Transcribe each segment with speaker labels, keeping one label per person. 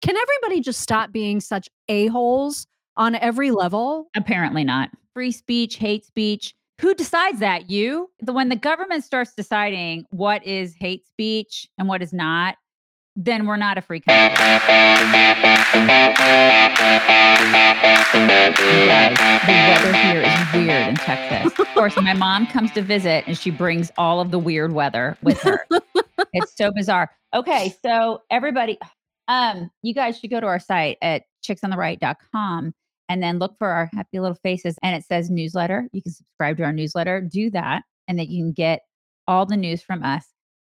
Speaker 1: Can everybody just stop being such a-holes on every level?
Speaker 2: Apparently not. Free speech, hate speech. Who decides that? You? The when the government starts deciding what is hate speech and what is not, then we're not a free country. the weather here is weird in Texas. Of course, my mom comes to visit and she brings all of the weird weather with her. it's so bizarre. Okay, so everybody, um, you guys should go to our site at chicksontheright.com and then look for our happy little faces and it says newsletter. You can subscribe to our newsletter, do that, and that you can get all the news from us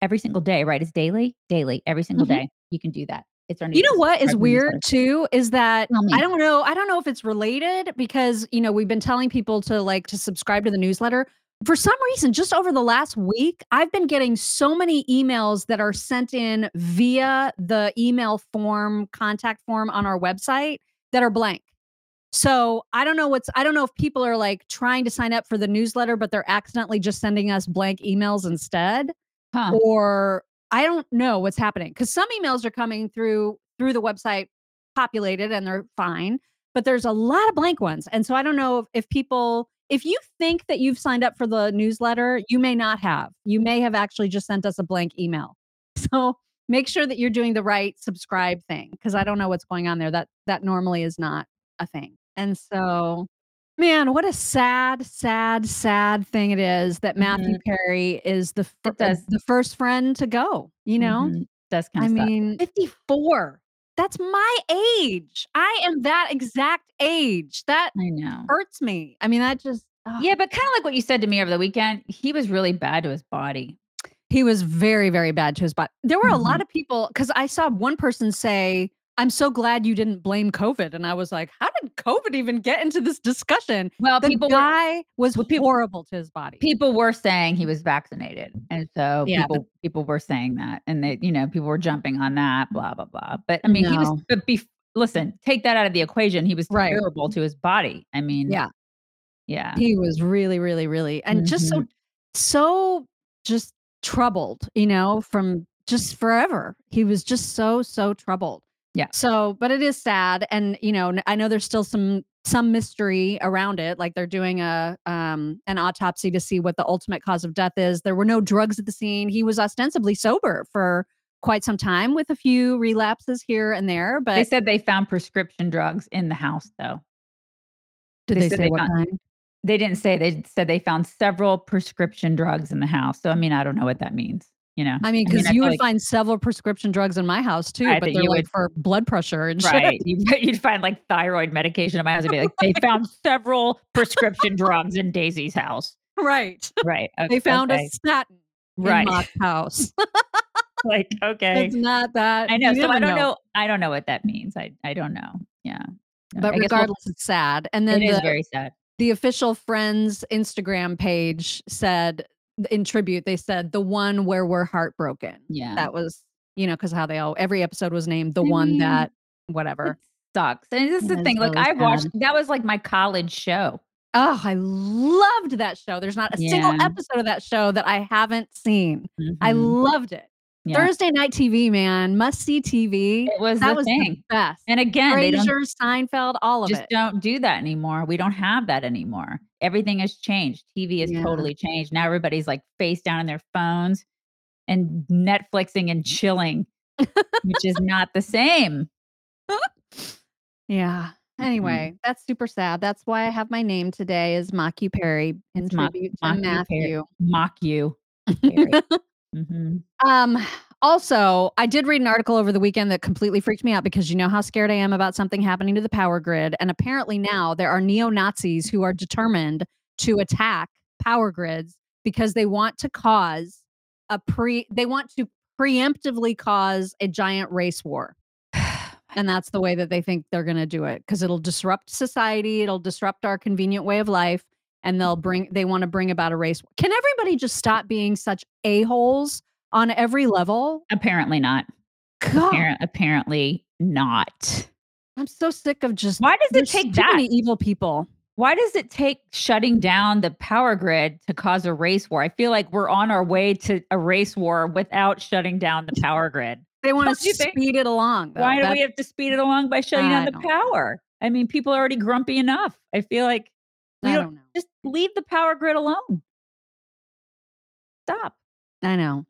Speaker 2: every single day, right? It's daily, daily, every single
Speaker 1: Mhm.
Speaker 2: day. You can do that. It's our
Speaker 1: You know what is weird
Speaker 2: newsletter.
Speaker 1: too is that I don't know I don't know if it's related because, you know, we've been telling people to like to subscribe to the newsletter. For some reason, just over the last week, I've been getting so many emails that are sent in via the email form, contact form on our website that are blank. So, I don't know what's I don't know if people are like trying to sign up for the newsletter, but they're accidentally just sending us blank emails instead
Speaker 2: Huh.
Speaker 1: or I don't know what's happening because some emails are coming through through the website populated and they're fine, but there's a lot of blank ones. And so I don't know if, if people if you think that you've signed up for the newsletter, you may not have. You may have actually just sent us a blank email. So make sure that you're doing the right subscribe thing because I don't know what's going on there. That that normally is not a thing. And so Man, what a sad, sad, sad thing it is that Matthew
Speaker 2: Mhm.
Speaker 1: Perry is the fir- the first friend to go, you know?
Speaker 2: Mhm. Does
Speaker 1: I
Speaker 2: kind of suck.
Speaker 1: mean, 54. That's my age. I am that exact age. That
Speaker 2: I know.
Speaker 1: hurts me. I mean, that just ugh.
Speaker 2: Yeah, but kind of like what you said to me over the weekend, he was really bad to his body.
Speaker 1: He was very, very bad to his body. There were a lot
Speaker 2: Mhm.
Speaker 1: of people because I saw one person say, I'm so glad you didn't blame COVID. And I was like, how did COVID even get into this discussion?
Speaker 2: Well,
Speaker 1: The
Speaker 2: people were
Speaker 1: guy was
Speaker 2: well, people-
Speaker 1: horrible to his body.
Speaker 2: people were saying he was vaccinated, and so
Speaker 1: Yeah, but-
Speaker 2: people people were saying that, and they you know people were jumping on that, blah blah blah. But I mean, he was. But be, listen, take that out of the equation. He was
Speaker 1: Right.
Speaker 2: terrible to his body. I mean,
Speaker 1: Yeah.
Speaker 2: yeah.
Speaker 1: He was really, really, really, and just so,
Speaker 2: Mhm.
Speaker 1: so just troubled, you know, from just forever. He was just so, so troubled.
Speaker 2: Yeah.
Speaker 1: So, but it is sad, and you know, I know there's still some some mystery around it. Like they're doing a um an autopsy to see what the ultimate cause of death is. There were no drugs at the scene. He was ostensibly sober for quite some time, with a few relapses here and there. But
Speaker 2: They said they found prescription drugs in the house, though.
Speaker 1: did
Speaker 2: they
Speaker 1: they, say
Speaker 2: they
Speaker 1: what
Speaker 2: found-
Speaker 1: kind?
Speaker 2: They didn't say. They said they found several prescription drugs in the house. So I mean, I don't know what that means. You know,
Speaker 1: I mean, because
Speaker 2: I
Speaker 1: you would
Speaker 2: like-
Speaker 1: find several prescription drugs in my house too,
Speaker 2: Right,
Speaker 1: but they're
Speaker 2: you
Speaker 1: like
Speaker 2: would-
Speaker 1: for blood pressure and shit.
Speaker 2: Right. You, you'd find like thyroid medication in my house and be like, they found several prescription drugs in Daisy's house.
Speaker 1: Right.
Speaker 2: Right.
Speaker 1: They found
Speaker 2: okay.
Speaker 1: a statin
Speaker 2: Right.
Speaker 1: in Mock's house.
Speaker 2: like, okay.
Speaker 1: it's not that.
Speaker 2: I know. So I don't know. I don't know what that means. I, I don't know. Yeah.
Speaker 1: But
Speaker 2: I guess we'll-
Speaker 1: regardless, it's sad. And then
Speaker 2: it is
Speaker 1: the,
Speaker 2: very sad.
Speaker 1: the official Friends Instagram page said in tribute, they said the one where we're heartbroken.
Speaker 2: Yeah.
Speaker 1: That was, you know, because how they all every episode was named the
Speaker 2: I
Speaker 1: one
Speaker 2: mean,
Speaker 1: that whatever.
Speaker 2: Sucks. And this is the thing. Like I watched that was like my college show.
Speaker 1: Oh, I loved that show. There's not a single episode of that show that I haven't seen. I
Speaker 2: Mhm.
Speaker 1: loved it.
Speaker 2: Yeah.
Speaker 1: Thursday night TV, man, must see TV.
Speaker 2: It was
Speaker 1: That was the best.
Speaker 2: And again, they don't
Speaker 1: Frasier, Seinfeld, all of it.
Speaker 2: just
Speaker 1: it.
Speaker 2: don't do that anymore. We don't have that anymore. Everything has changed. TV has
Speaker 1: Yeah.
Speaker 2: totally changed. Now everybody's like face down in their phones and Netflixing and chilling, which is not the same.
Speaker 1: Yeah. Anyway, that's super sad. That's why I have my name today is Mock You Perry in
Speaker 2: It's Mock-
Speaker 1: tribute to
Speaker 2: Mock You Perry.
Speaker 1: Matthew.
Speaker 2: Mock you. Perry. hmm
Speaker 1: Um, also, I did read an article over the weekend that completely freaked me out because you know how scared I am about something happening to the power grid. And apparently now there are neo Nazis who are determined to attack power grids because they want to cause a pre, they want to preemptively cause a giant race war. And that's the way that they think they're going to do it because it'll disrupt society, it'll disrupt our convenient way of life, and they'll bring, they want to bring about a race. Can everybody just stop being such a-holes on every level?
Speaker 2: Apparently not. Appar- apparently not.
Speaker 1: I'm so sick of just
Speaker 2: Why does it take that?
Speaker 1: many evil people.
Speaker 2: Why does it take shutting down the power grid to cause a race war? I feel like we're on our way to a race war without shutting down the power grid.
Speaker 1: They
Speaker 2: Don't think?
Speaker 1: speed it along, though.
Speaker 2: Why do we have to speed it along by shutting down the power? I mean, people are already grumpy enough. I feel like we
Speaker 1: I
Speaker 2: don't
Speaker 1: don't know.
Speaker 2: just leave the power grid alone. Stop.
Speaker 1: I know.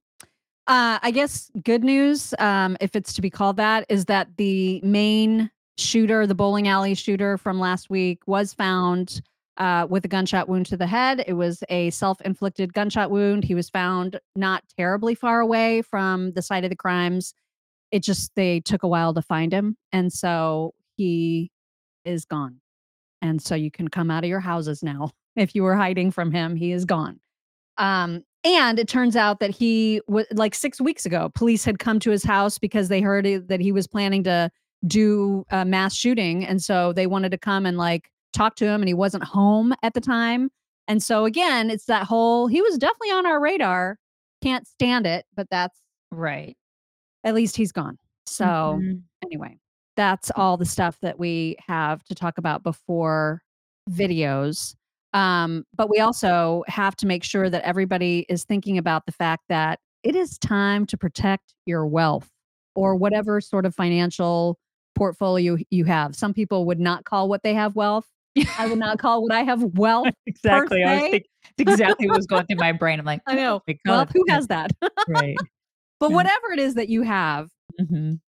Speaker 1: Uh, I guess good news, um, if it's to be called that, is that the main shooter, the bowling alley shooter from last week, was found uh, with a gunshot wound to the head. It was a self inflicted gunshot wound. He was found not terribly far away from the site of the crimes. It just, they took a while to find him. And so he is gone. And so you can come out of your houses now. If you were hiding from him, he is gone. Um, and it turns out that he was like six weeks ago, police had come to his house because they heard it- that he was planning to do a mass shooting. And so they wanted to come and like talk to him, and he wasn't home at the time. And so again, it's that whole he was definitely on our radar. Can't stand it, but that's
Speaker 2: Right.
Speaker 1: at least he's gone. So
Speaker 2: Mhm.
Speaker 1: anyway, that's all the stuff that we have to talk about before videos. Um, but we also have to make sure that everybody is thinking about the fact that it is time to protect your wealth or whatever sort of financial portfolio you have. Some people would not call what they have wealth. I would not call what I have wealth.
Speaker 2: exactly. I was thinking exactly what was going through my brain. I'm like,
Speaker 1: I know. Wealth, who has that?
Speaker 2: right.
Speaker 1: but
Speaker 2: Yeah.
Speaker 1: whatever it is that you have,
Speaker 2: Mhm.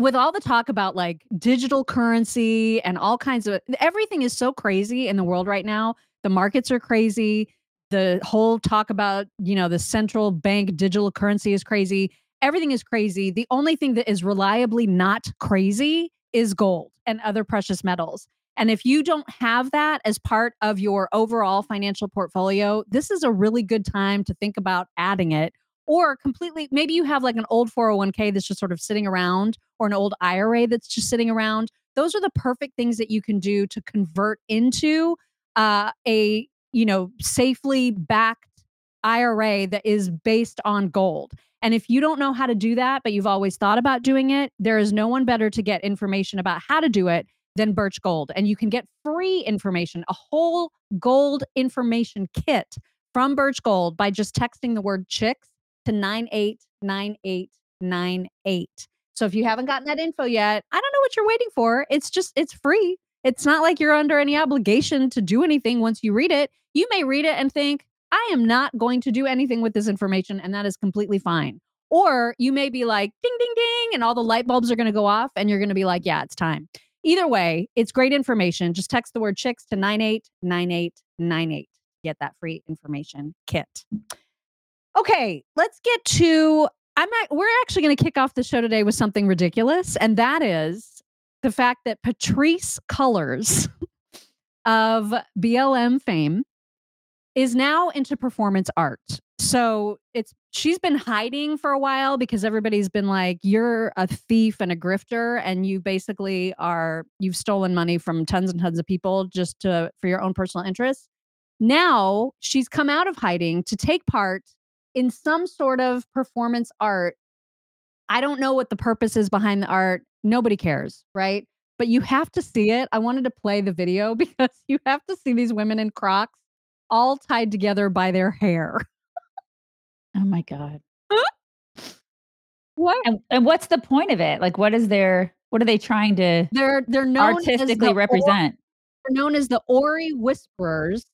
Speaker 1: With all the talk about like digital currency and all kinds of everything is so crazy in the world right now. The markets are crazy. The whole talk about, you know, the central bank digital currency is crazy. Everything is crazy. The only thing that is reliably not crazy is gold and other precious metals. And if you don't have that as part of your overall financial portfolio, this is a really good time to think about adding it or completely maybe you have like an old 401k that's just sort of sitting around or an old IRA that's just sitting around. Those are the perfect things that you can do to convert into uh, a you know safely backed IRA that is based on gold. And if you don't know how to do that, but you've always thought about doing it, there is no one better to get information about how to do it than Birch Gold. And you can get free information, a whole gold information kit from Birch Gold by just texting the word chicks to 989898. So if you haven't gotten that info yet, I don't know what you're waiting for. It's just it's free. It's not like you're under any obligation to do anything once you read it. You may read it and think, I am not going to do anything with this information, and that is completely fine. Or you may be like, ding, ding, ding, and all the light bulbs are going to go off, and you're going to be like, yeah, it's time. Either way, it's great information. Just text the word chicks to 989898. Get that free information kit. Okay, let's get to. I'm we're actually going to kick off the show today with something ridiculous, and that is the fact that Patrisse Cullors of BLM fame is now into performance art. So it's she's been hiding for a while because everybody's been like, you're a thief and a grifter, and you basically are you've stolen money from tons and tons of people just to for your own personal interests. Now she's come out of hiding to take part in some sort of performance art. I don't know what the purpose is behind the art. Nobody cares, right? But you have to see it. I wanted to play the video because you have to see these women in Crocs all tied together by their hair.
Speaker 2: Oh my God.
Speaker 1: What?
Speaker 2: And, and what's the point of it? Like, what is their, what are they trying to
Speaker 1: They're they're known the
Speaker 2: artistically
Speaker 1: Or-
Speaker 2: represent?
Speaker 1: they're known as the Ori Whisperers,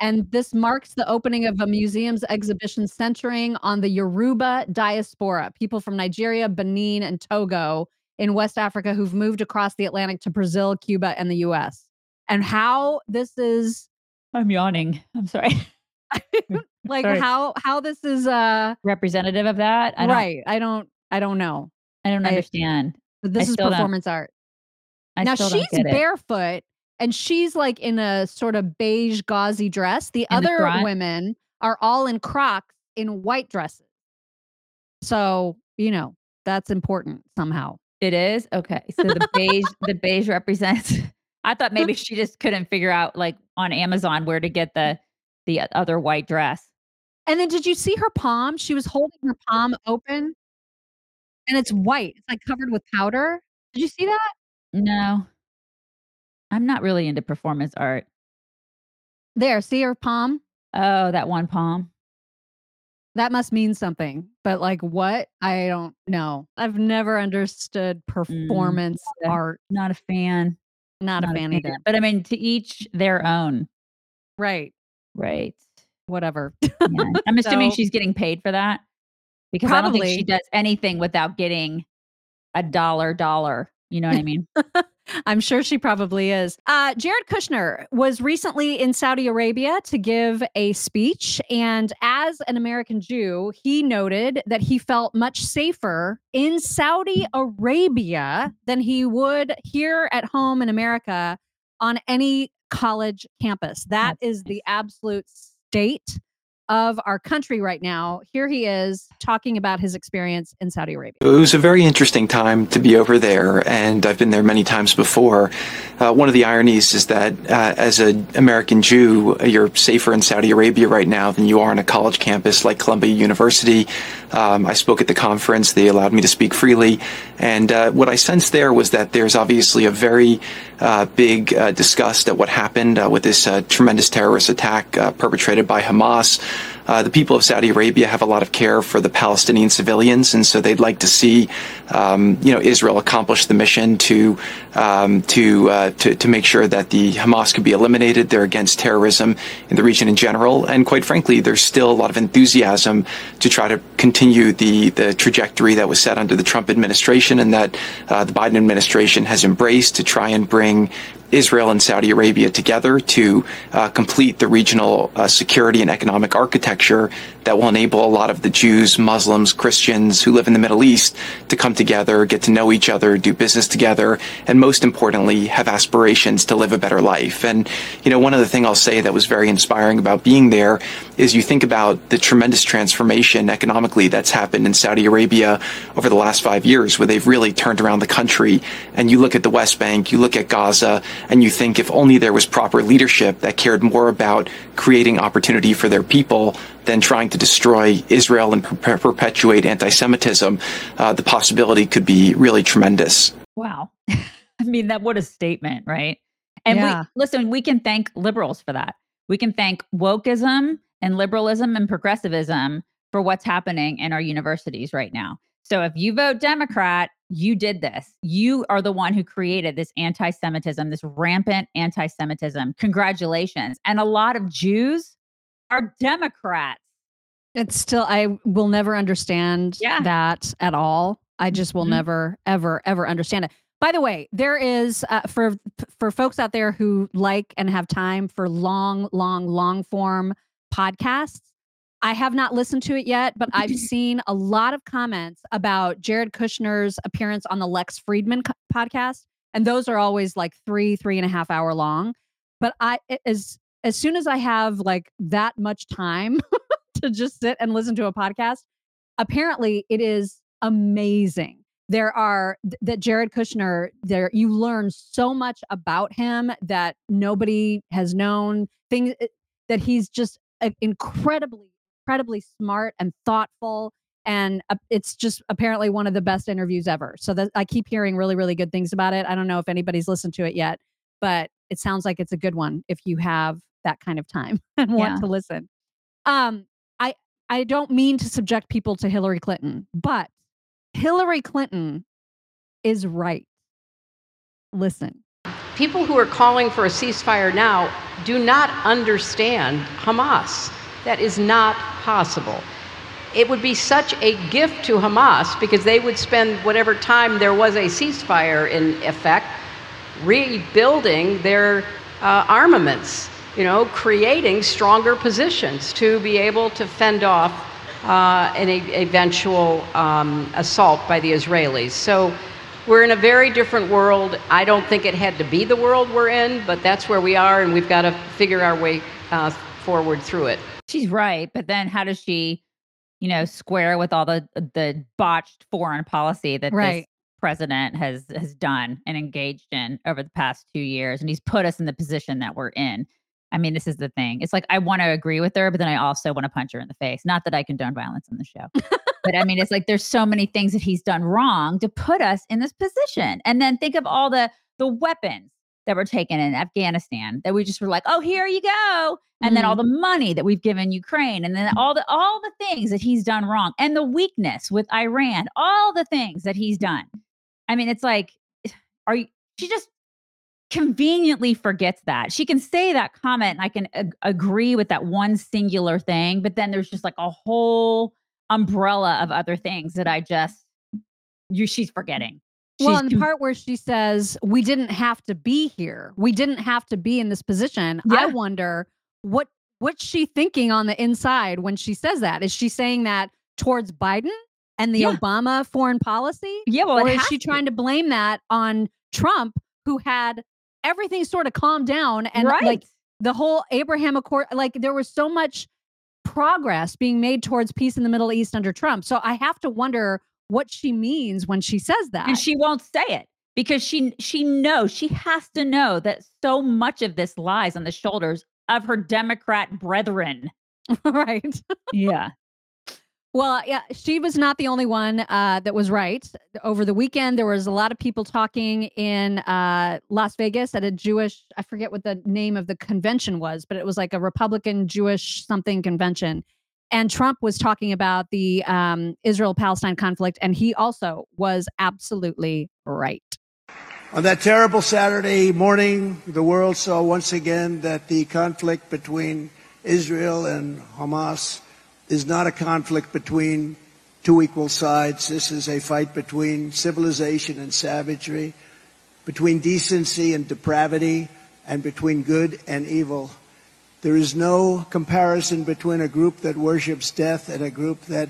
Speaker 1: and this marks the opening of a museum's exhibition centering on the Yoruba diaspora, people from Nigeria, Benin, and Togo in West Africa who've moved across the Atlantic to Brazil, Cuba, and the U.S. And how this is
Speaker 2: I'm yawning. I'm sorry.
Speaker 1: like
Speaker 2: Sorry.
Speaker 1: how how this is uh
Speaker 2: Representative of that? I don't,
Speaker 1: right. I don't I don't know.
Speaker 2: I don't understand.
Speaker 1: But this
Speaker 2: I
Speaker 1: is
Speaker 2: don't-
Speaker 1: performance art.
Speaker 2: I
Speaker 1: now she's barefoot and she's like in a sort of beige gauzy dress. The
Speaker 2: In
Speaker 1: other
Speaker 2: front?
Speaker 1: women are all in Crocs in white dresses. So, you know, that's important somehow.
Speaker 2: It is okay. So the beige, the beige represents. I thought maybe she just couldn't figure out, like on Amazon, where to get the the other white dress.
Speaker 1: And then did you see her palm? She was holding her palm open and it's white. It's like covered with powder. Did you see that?
Speaker 2: No, I'm not really into performance art.
Speaker 1: There, see her palm?
Speaker 2: Oh, that one palm.
Speaker 1: That must mean something. But like what? I don't know. I've never understood
Speaker 2: Mm,
Speaker 1: performance
Speaker 2: yeah.
Speaker 1: art.
Speaker 2: Not a fan.
Speaker 1: Not a
Speaker 2: Not a
Speaker 1: fan
Speaker 2: fan
Speaker 1: either.
Speaker 2: But I mean, to each their own.
Speaker 1: Right.
Speaker 2: Right.
Speaker 1: Whatever.
Speaker 2: Yeah. I'm assuming
Speaker 1: So-
Speaker 2: she's getting paid for that because I don't think she does anything without getting a dollar dollar. You know what I mean?
Speaker 1: I'm sure she probably is. Uh, Jared Kushner was recently in Saudi Arabia to give a speech. And as an American Jew, he noted that he felt much safer in Saudi Arabia than he would here at home in America on any college campus.
Speaker 2: That's
Speaker 1: the absolute state of our country right now. Here he is talking about his experience in Saudi Arabia.
Speaker 3: It was a very interesting time to be over there, and I've been there many times before. Uh, one of the ironies is that uh, as an American Jew, you're safer in Saudi Arabia right now than you are on a college campus like Columbia University. Um, I spoke at the conference, they allowed me to speak freely, and uh, what I sensed there was that there's obviously a very uh, big uh, disgust at what happened uh, with this uh, tremendous terrorist attack uh, perpetrated by Hamas. Uh, the people of Saudi Arabia have a lot of care for the Palestinian civilians, and so they'd like to see, um, you know, Israel accomplish the mission to um, to, uh, to to make sure that the Hamas could be eliminated. They're against terrorism in the region in general, and quite frankly, there's still a lot of enthusiasm to try to continue the the trajectory that was set under the Trump administration and that uh, the Biden administration has embraced to try and bring Israel and Saudi Arabia together to uh, complete the regional uh, security and economic architecture that will enable a lot of the Jews, Muslims, Christians who live in the Middle East to come together, get to know each other, do business together, and most importantly, have aspirations to live a better life. And, you know, one other thing I'll say that was very inspiring about being there is you think about the tremendous transformation economically that's happened in Saudi Arabia over the last five years, where they've really turned around the country. And you look at the West Bank, you look at Gaza, and you think if only there was proper leadership that cared more about creating opportunity for their people than trying to destroy Israel and per- perpetuate anti-Semitism, uh, the possibility could be really tremendous.
Speaker 2: Wow. I mean, that what a statement, right? And
Speaker 1: Yeah.
Speaker 2: we listen, we can thank liberals for that. We can thank wokeism and liberalism and progressivism for what's happening in our universities right now. So if you vote Democrat, you did this. You are the one who created this anti Semitism, this rampant anti Semitism. Congratulations. And a lot of Jews are Democrats.
Speaker 1: It's still I will never understand
Speaker 2: Yeah.
Speaker 1: that at all. I just will
Speaker 2: Mhm.
Speaker 1: never ever ever understand it. By the way, there is uh, for for folks out there who like and have time for long long long form podcasts. I have not listened to it yet, but I've seen a lot of comments about Jared Kushner's appearance on the Lex Fridman co- podcast, and those are always like three three and a half hour long. But I as as soon as I have like that much time to just sit and listen to a podcast. Apparently, it is amazing. There are that Jared Kushner. There, you learn so much about him that nobody has known. Things eh, that he's just incredibly, incredibly smart and thoughtful. And uh, it's just apparently one of the best interviews ever. So that I keep hearing really, really good things about it. I don't know if anybody's listened to it yet, but it sounds like it's a good one if you have that kind of time and want
Speaker 2: Yeah.
Speaker 1: to listen. Um, I I don't mean to subject people to Hillary Clinton, but Hillary Clinton is right. Listen.
Speaker 4: People who are calling for a ceasefire now do not understand Hamas. That is not possible. It would be such a gift to Hamas because they would spend whatever time there was a ceasefire in effect rebuilding their uh, armaments, you know, creating stronger positions to be able to fend off uh, an e- eventual um, assault by the Israelis. So we're in a very different world. I don't think it had to be the world we're in, but that's where we are, and we've got to figure our way uh, forward through it.
Speaker 2: She's right, but then how does she, you know, square with all the the botched foreign policy that this president has has done and engaged in over the past two years, and he's put us in the position that we're in. I mean, this is the thing. It's like I want to agree with her, but then I also want to punch her in the face. Not that I condone violence in the show, but I mean, it's like there's so many things that he's done wrong to put us in this position. And then think of all the the weapons that were taken in Afghanistan that we just were like, oh, here you go. And then all mm-hmm. the money that we've given Ukraine, and then all the all the things that he's done wrong, and the weakness with Iran, all the things that he's done. I mean, it's like, are you she just conveniently forgets that. She can say that comment and I can ag- agree with that one singular thing, but then there's just like a whole umbrella of other things that I just you she's forgetting.
Speaker 1: Well,
Speaker 2: She's
Speaker 1: and the
Speaker 2: com-
Speaker 1: part where she says, We didn't have to be here. We didn't have to be in this position.
Speaker 2: Yeah.
Speaker 1: I wonder what what's she thinking on the inside when she says that? Is she saying that towards Biden and the
Speaker 2: Yeah.
Speaker 1: Obama foreign policy?
Speaker 2: yeah, well,
Speaker 1: or is she
Speaker 2: to.
Speaker 1: trying to blame that on Trump, who had everything sort of calmed down and
Speaker 2: right?
Speaker 1: like the whole Abraham Accord, like there was so much progress being made towards peace in the Middle East under Trump. So I have to wonder what she means when she says that.
Speaker 2: and she won't say it because she she knows she has to know that so much of this lies on the shoulders of her Democrat brethren.
Speaker 1: right.
Speaker 2: Yeah.
Speaker 1: Well, yeah, she was not the only one uh, that was right. Over the weekend, there was a lot of people talking in uh, Las Vegas at a Jewish, I forget what the name of the convention was, but it was like a Republican Jewish something convention. And Trump was talking about the um, Israel Palestine conflict, and he also was absolutely right.
Speaker 5: On that terrible Saturday morning, the world saw once again that the conflict between Israel and Hamas is not a conflict between two equal sides. This is a fight between civilization and savagery, between decency and depravity, and between good and evil. There is no comparison between a group that worships death and a group that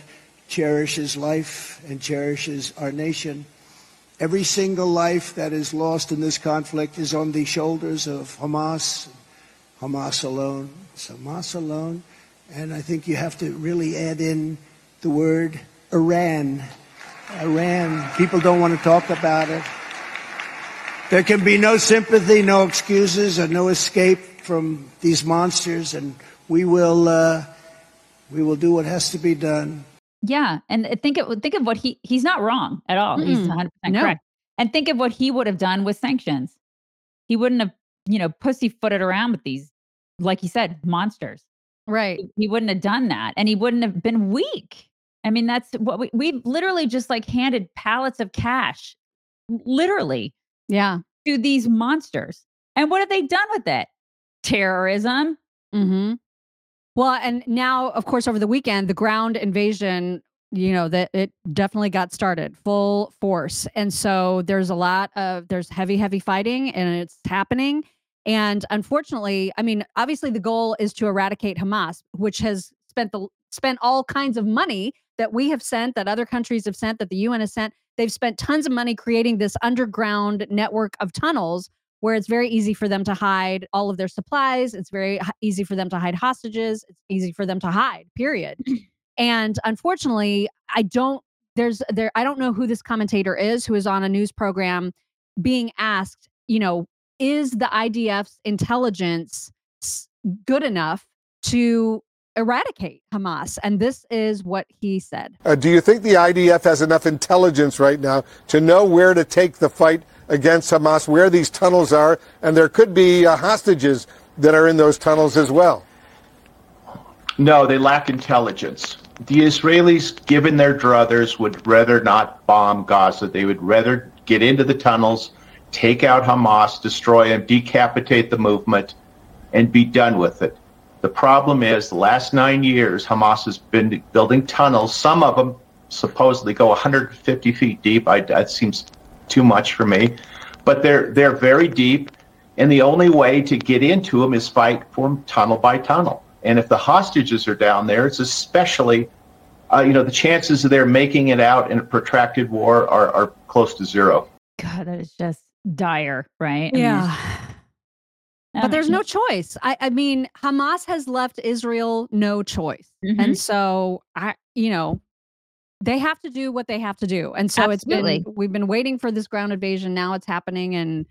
Speaker 5: cherishes life and cherishes our nation. Every single life that is lost in this conflict is on the shoulders of Hamas, Hamas alone. It's Hamas alone. And I think you have to really add in the word Iran. Iran. People don't want to talk about it. There can be no sympathy, no excuses, and no escape from these monsters. And we will, uh, we will do what has to be done.
Speaker 2: Yeah, and think of think of what he he's not wrong at all. He's
Speaker 1: Mm-mm.
Speaker 2: 100 percent
Speaker 1: No.
Speaker 2: correct. And think of what he would have done with sanctions. He wouldn't have, you know, pussyfooted around with these, like he said, monsters.
Speaker 1: Right.
Speaker 2: He- wouldn't have done that, and he wouldn't have been weak. I mean, that's what we we've literally just like handed pallets of cash, literally,
Speaker 1: Yeah.
Speaker 2: to these monsters. And what have they done with it? Terrorism.
Speaker 1: hmm Well, and now, of course, over the weekend, the ground invasion, you know, that it definitely got started full force. And so there's a lot of, there's heavy, heavy fighting and it's happening. And unfortunately, I mean, obviously the goal is to eradicate Hamas, which has spent the, spent all kinds of money that we have sent, that other countries have sent, that the UN has sent. They've spent tons of money creating this underground network of tunnels where it's very easy for them to hide all of their supplies. It's very easy for them to hide hostages. It's easy for them to hide, period. and unfortunately, I don't, there's there, I don't know who this commentator is who is on a news program being asked, you know, is the IDF's intelligence good enough to eradicate Hamas? And this is what he said.
Speaker 6: Uh, do you think the IDF has enough intelligence right now to know where to take the fight against Hamas, where these tunnels are, and there could be uh, hostages that are in those tunnels as well?
Speaker 7: No, they lack intelligence. The Israelis, given their druthers, would rather not bomb Gaza. They would rather get into the tunnels, take out Hamas, destroy them, decapitate the movement, and be done with it. The problem is, the last nine years, Hamas has been building tunnels. Some of them supposedly go 150 feet deep. I, that seems too much for me, but they're they're very deep, and the only way to get into them is fight for tunnel by tunnel. And if the hostages are down there, it's especially, uh, you know, the chances of their making it out in a protracted war are, are close to zero.
Speaker 2: God, that is just dire, right? I mean,
Speaker 1: But there's no choice. I, I mean, Hamas has left Israel no choice.
Speaker 2: Mhm.
Speaker 1: And so I, you know, they have to do what they have to do. And so it's
Speaker 2: Absolutely.
Speaker 1: been we've been waiting for this ground invasion. Now it's happening. And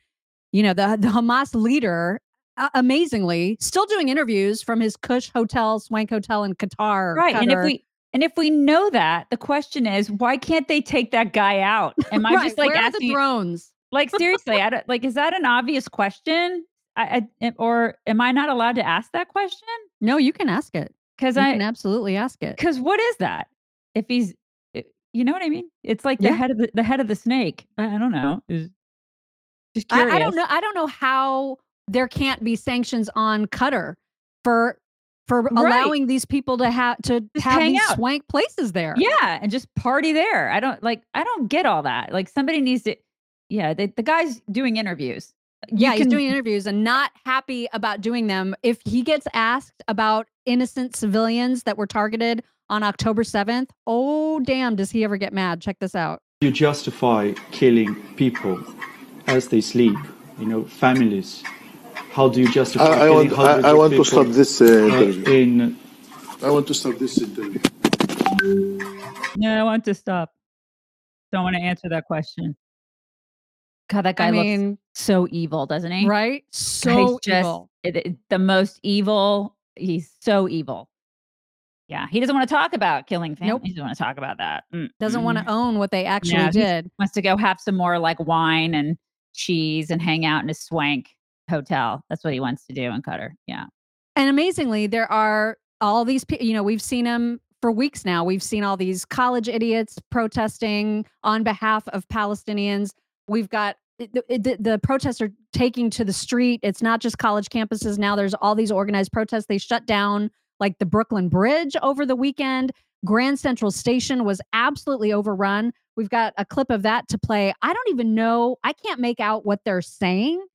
Speaker 1: you know, the the Hamas leader, uh, amazingly, still doing interviews from his Cush Hotel, Swank Hotel in Qatar.
Speaker 2: right and if we and if we know that the question is why can't they take that guy out am i
Speaker 1: Right,
Speaker 2: just like
Speaker 1: where
Speaker 2: asking
Speaker 1: the drones?
Speaker 2: Like seriously, I don't like. Is that an obvious question? I, I or am I not allowed to ask that question?
Speaker 1: No, you can ask it.
Speaker 2: Because I
Speaker 1: can absolutely ask it.
Speaker 2: because what is that? If he's, eh, you know what I mean? It's like the
Speaker 1: Yeah.
Speaker 2: head of the, the head of the snake. I, I don't know. Is just
Speaker 1: I,
Speaker 2: curious.
Speaker 1: I don't know. I don't know how there can't be sanctions on Qatar for for
Speaker 2: Right.
Speaker 1: allowing these people to have to
Speaker 2: Just
Speaker 1: have
Speaker 2: hang
Speaker 1: these
Speaker 2: out.
Speaker 1: swank places there.
Speaker 2: Yeah, and just party there. I don't like. I don't get all that. Like somebody needs to. Yeah, the, the guy's doing interviews. You
Speaker 1: Yeah, he's
Speaker 2: can-
Speaker 1: doing interviews and not happy about doing them. If he gets asked about innocent civilians that were targeted on October 7th, oh damn, does he ever get mad? Check this out.
Speaker 8: you justify killing people as they sleep, you know, families. How do you justify
Speaker 9: I, I want, I,
Speaker 8: hundreds
Speaker 9: I
Speaker 8: of
Speaker 9: want to stop this uh,
Speaker 8: uh,
Speaker 9: interview.
Speaker 8: in
Speaker 9: I want to stop this interview.
Speaker 2: No, I want to stop. Don't want to answer that question. God, that guy
Speaker 1: I
Speaker 2: looks so evil, doesn't he?
Speaker 1: right?
Speaker 2: He's
Speaker 1: So
Speaker 2: just
Speaker 1: evil.
Speaker 2: it- it- the most evil. He's so evil. Yeah, he doesn't want to talk about killing families.
Speaker 1: Nope.
Speaker 2: He doesn't want to talk about that. Mm,
Speaker 1: Doesn't want
Speaker 2: mm.
Speaker 1: to own what they actually
Speaker 2: he's-
Speaker 1: did.
Speaker 2: Wants to go have some more like wine and cheese and hang out in a swank hotel. That's what he wants to do in Qatar. Yeah.
Speaker 1: And amazingly, there are all these people, you know, we've seen them for weeks now. We've seen all these college idiots protesting on behalf of Palestinians. We've got the, the, the protests are taking to the street. It's not just college campuses now. There's all these organized protests. They shut down like the Brooklyn Bridge over the weekend. Grand Central Station was absolutely overrun. We've got a clip of that to play. I don't even know. I can't make out what they're saying.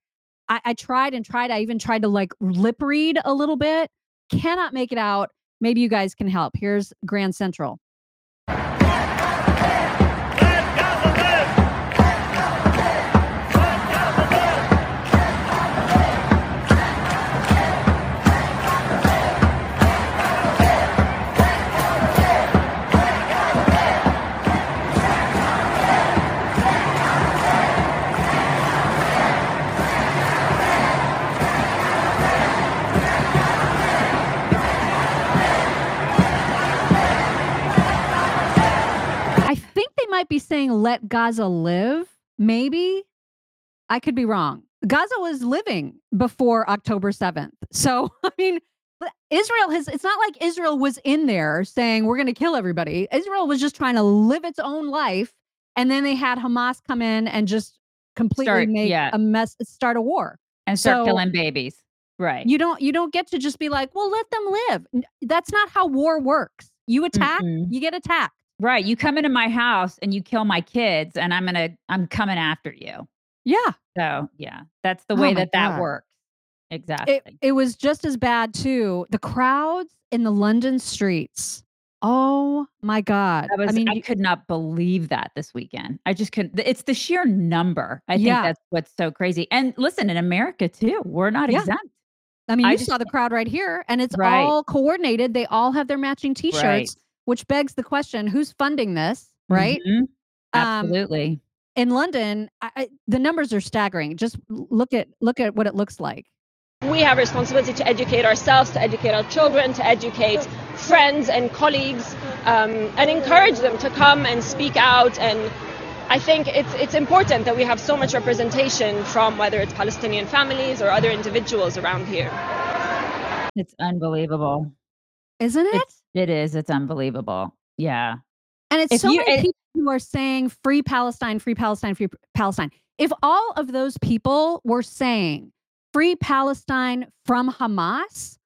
Speaker 1: I, I tried and tried. I even tried to like lip read a little bit. Cannot make it out. Maybe you guys can help. Here's Grand Central. Might be saying let Gaza live. Maybe. I could be wrong. Gaza was living before October 7th. So, I mean, Israel has, it's not like Israel was in there saying we're going to kill everybody. Israel was just trying to live its own life. And then they had Hamas come in and just completely
Speaker 2: Start-
Speaker 1: make
Speaker 2: yeah.
Speaker 1: a mess, start a war.
Speaker 2: And start
Speaker 1: So-
Speaker 2: killing babies. Right.
Speaker 1: You don't, you don't get to just be like, well, let them live. That's not how war works. You attack,
Speaker 2: Mm-mm.
Speaker 1: you get attacked.
Speaker 2: Right. You come into my house and you kill my kids, and I'm gonna I'm coming after you.
Speaker 1: Yeah.
Speaker 2: So yeah, that's the
Speaker 1: Oh
Speaker 2: way
Speaker 1: my
Speaker 2: that that works. Exactly.
Speaker 1: it, it was just as bad too. The crowds in the London streets. Oh my God.
Speaker 2: I was
Speaker 1: I mean,
Speaker 2: I
Speaker 1: you-
Speaker 2: could not believe that this weekend. I just couldn't. It's the sheer number. I think
Speaker 1: Yeah.
Speaker 2: that's what's so crazy. And listen, in America too, we're not
Speaker 1: Yeah.
Speaker 2: exempt.
Speaker 1: I mean,
Speaker 2: I
Speaker 1: you
Speaker 2: just-
Speaker 1: saw the crowd right here, and it's
Speaker 2: Right.
Speaker 1: all coordinated. They all have their matching T-shirts,
Speaker 2: Right.
Speaker 1: Which begs the question: Who's funding this? Right?
Speaker 2: Mhm.
Speaker 1: Um,
Speaker 2: Absolutely.
Speaker 1: In London, I, I, the numbers are staggering. Just look at look at what it looks like.
Speaker 10: We have a responsibility to educate ourselves, to educate our children, to educate friends and colleagues, um, and encourage them to come and speak out. And I think it's it's important that we have so much representation from whether it's Palestinian families or other individuals around here.
Speaker 2: it's unbelievable.
Speaker 1: Isn't it?
Speaker 2: It's it is. It's unbelievable. Yeah.
Speaker 1: And it's
Speaker 2: If
Speaker 1: so
Speaker 2: you-
Speaker 1: many
Speaker 2: and-
Speaker 1: people who are saying free Palestine, free Palestine, free Palestine. If all of those people were saying free Palestine from Hamas,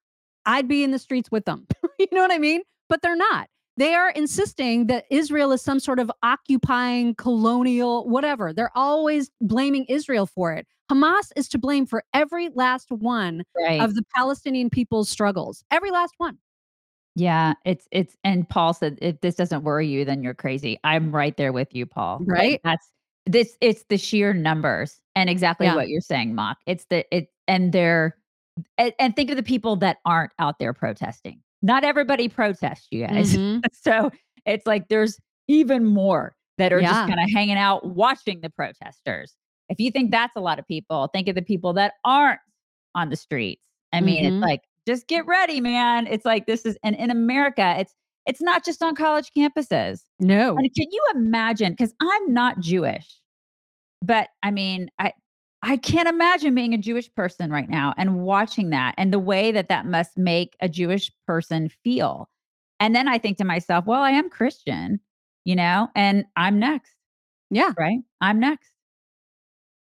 Speaker 1: I'd be in the streets with them. you know what I mean? But they're not. They are insisting that Israel is some sort of occupying colonial whatever. They're always blaming Israel for it. Hamas is to blame for every last one
Speaker 2: Right.
Speaker 1: of the Palestinian people's struggles. Every last one.
Speaker 2: Yeah, it's it's and Paul said if this doesn't worry you, then you're crazy. I'm right there with you, Paul. Like,
Speaker 1: Right?
Speaker 2: that's this it's the sheer numbers and exactly
Speaker 1: Yeah.
Speaker 2: what you're saying, Mock. It's the it and they're and, and think of the people that aren't out there protesting. Not everybody protests, you guys.
Speaker 1: Mhm.
Speaker 2: so it's like there's even more that are
Speaker 1: Yeah.
Speaker 2: just kind of hanging out watching the protesters. If you think that's a lot of people, think of the people that aren't on the streets. I mean,
Speaker 1: Mhm.
Speaker 2: it's like just get ready, man. It's like this is and in America, it's it's not just on college campuses.
Speaker 1: No.
Speaker 2: And can you imagine? Because I'm not Jewish. But I mean, I I can't imagine being a Jewish person right now and watching that and the way that that must make a Jewish person feel. And then I think to myself, well, I am Christian, you know, and I'm next.
Speaker 1: Yeah.
Speaker 2: Right? I'm next.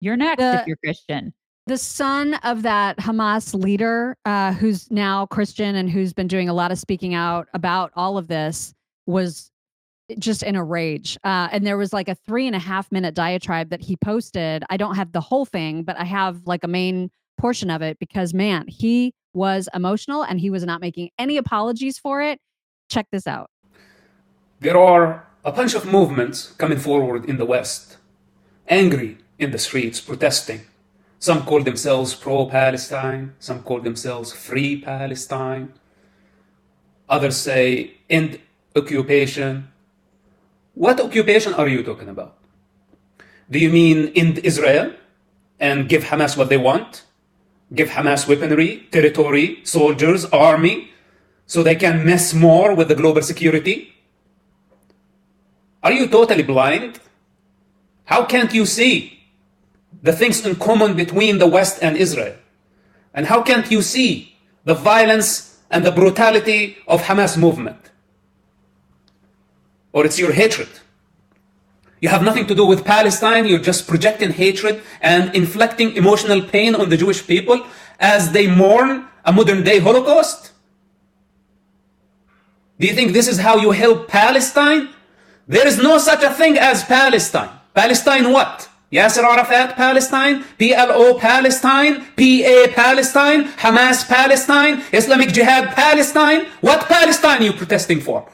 Speaker 2: You're next
Speaker 1: The-
Speaker 2: if you're Christian.
Speaker 1: The son of that Hamas leader, uh, who's now Christian and who's been doing a lot of speaking out about all of this, was just in a rage. Uh, and there was like a three and a half minute diatribe that he posted. I don't have the whole thing, but I have like a main portion of it because, man, he was emotional and he was not making any apologies for it. Check this out.
Speaker 11: There are a bunch of movements coming forward in the West, angry in the streets, protesting. Some call themselves pro Palestine, some call themselves free Palestine. Others say end occupation. What occupation are you talking about? Do you mean end Israel and give Hamas what they want? Give Hamas weaponry, territory, soldiers, army, so they can mess more with the global security? Are you totally blind? How can't you see the things in common between the West and Israel? And how can't you see the violence and the brutality of Hamas movement? Or it's your hatred. You have nothing to do with Palestine, you're just projecting hatred and inflicting emotional pain on the Jewish people as they mourn a modern day Holocaust? Do you think this is how you help Palestine? There is no such a thing as Palestine. Palestine what? Yasser Arafat Palestine, PLO Palestine, PA Palestine, Hamas Palestine, Islamic Jihad Palestine. What Palestine you protesting for?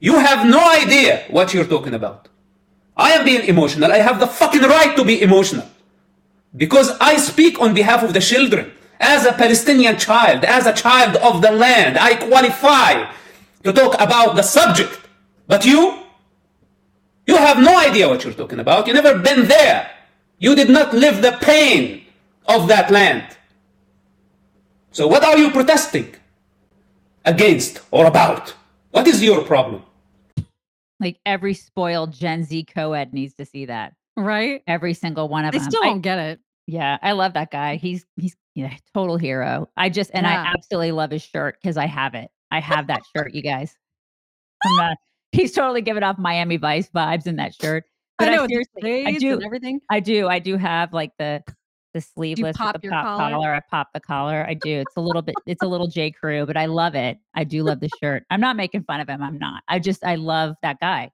Speaker 11: You have no idea what you're talking about. I am being emotional. I have the fucking right to be emotional. Because I speak on behalf of the children. As a Palestinian child, as a child of the land, I qualify to talk about the subject. But you, you have no idea what you're talking about. You never been there. You did not live the pain of that land. So what are you protesting against or about? What is your problem?
Speaker 2: Like every spoiled Gen Z co-ed needs to see that.
Speaker 1: Right?
Speaker 2: Every single one of
Speaker 1: I
Speaker 2: them.
Speaker 1: still
Speaker 2: I- still
Speaker 1: don't get it.
Speaker 2: Yeah, I love that guy. He's he's yeah, total hero. I just and
Speaker 1: Yeah.
Speaker 2: I absolutely love his shirt because I have it. I have that shirt, you guys. I'm not, he's totally giving off Miami Vice vibes in that shirt. But
Speaker 1: I
Speaker 2: I,
Speaker 1: know the
Speaker 2: seriously, I do,
Speaker 1: and everything.
Speaker 2: I do, I do have like the the sleeveless
Speaker 1: pop
Speaker 2: with the pop
Speaker 1: collar?
Speaker 2: I pop the collar. I do. It's a little bit. It's a little J Crew, but I love it. I do love the shirt. I'm not making fun of him. I'm not. I just I love that guy.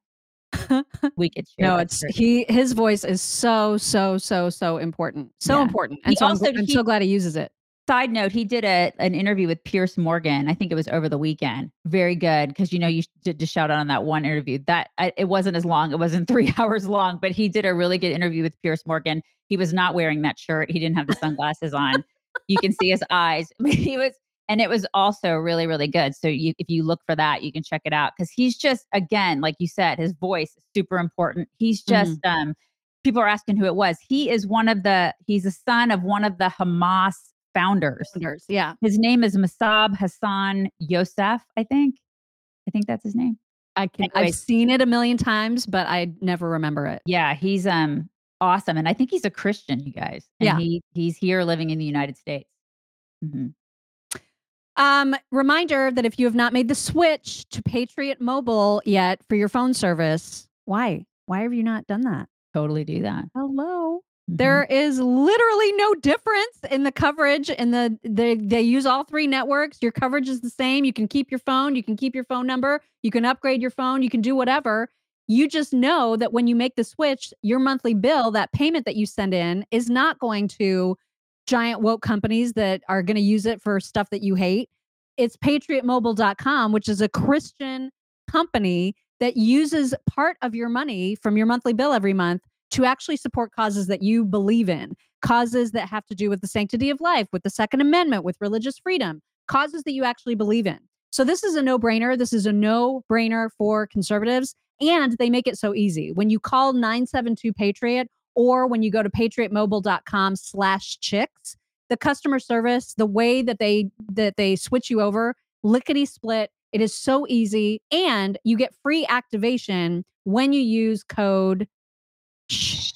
Speaker 2: We could share.
Speaker 1: No, it's
Speaker 2: shirt.
Speaker 1: he. His voice is so so so so important. So
Speaker 2: Yeah.
Speaker 1: important, and
Speaker 2: He
Speaker 1: so I'm,
Speaker 2: also-
Speaker 1: I'm so glad he uses it.
Speaker 2: Side note, he did a an interview with Piers Morgan. I think it was over the weekend. Very good because you know you did to shout out on that one interview. That I, it wasn't as long. It wasn't three hours long, but he did a really good interview with Piers Morgan. He was not wearing that shirt. He didn't have the sunglasses on. You can see his eyes. He was, and it was also really really good. So you, if you look for that, you can check it out because he's just again, like you said, his voice is super important. He's just um. People are asking who it was. He is one of the. He's a son of one of the Hamas founders.
Speaker 1: Founders, Yeah,
Speaker 2: His name is Mosab Hassan Yousef, I think. I think that's his name.
Speaker 1: I can. I've seen it a million times, but I never remember it.
Speaker 2: Yeah, he's um awesome, and I think he's a Christian, you guys. And
Speaker 1: Yeah.
Speaker 2: he he's here living in the United States. Mhm.
Speaker 1: Um, reminder that if you have not made the switch to Patriot Mobile yet for your phone service, why? Why have you not done that?
Speaker 2: Totally do that.
Speaker 1: Hello. There mm-hmm. is literally no difference in the coverage and the they they use all three networks. Your coverage is the same. You can keep your phone, you can keep your phone number, you can upgrade your phone, you can do whatever. You just know that when you make the switch, your monthly bill, that payment that you send in is not going to giant woke companies that are going to use it for stuff that you hate. It's patriotmobile.com, which is a Christian company that uses part of your money from your monthly bill every month to actually support causes that you believe in, causes that have to do with the sanctity of life, with the Second Amendment, with religious freedom, causes that you actually believe in. So this is a no-brainer. This is a no-brainer for conservatives and they make it so easy. When you call 972 Patriot or when you go to patriotmobile.com slash chicks, the customer service, the way that they that they switch you over, lickety split. It is so easy. And you get free activation when you use code Shh.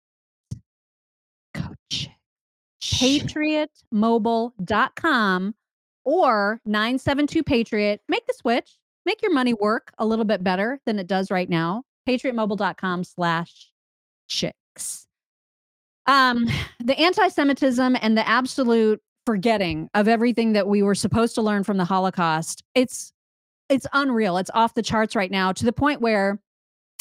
Speaker 1: patriotmobile.com or 972 Patriot. Make the switch. Make your money work a little bit better than it does right now. Patriotmobile.com slash chicks. Um, the anti-Semitism and the absolute forgetting of everything that we were supposed to learn from the Holocaust. It's it's unreal. It's off the charts right now to the point where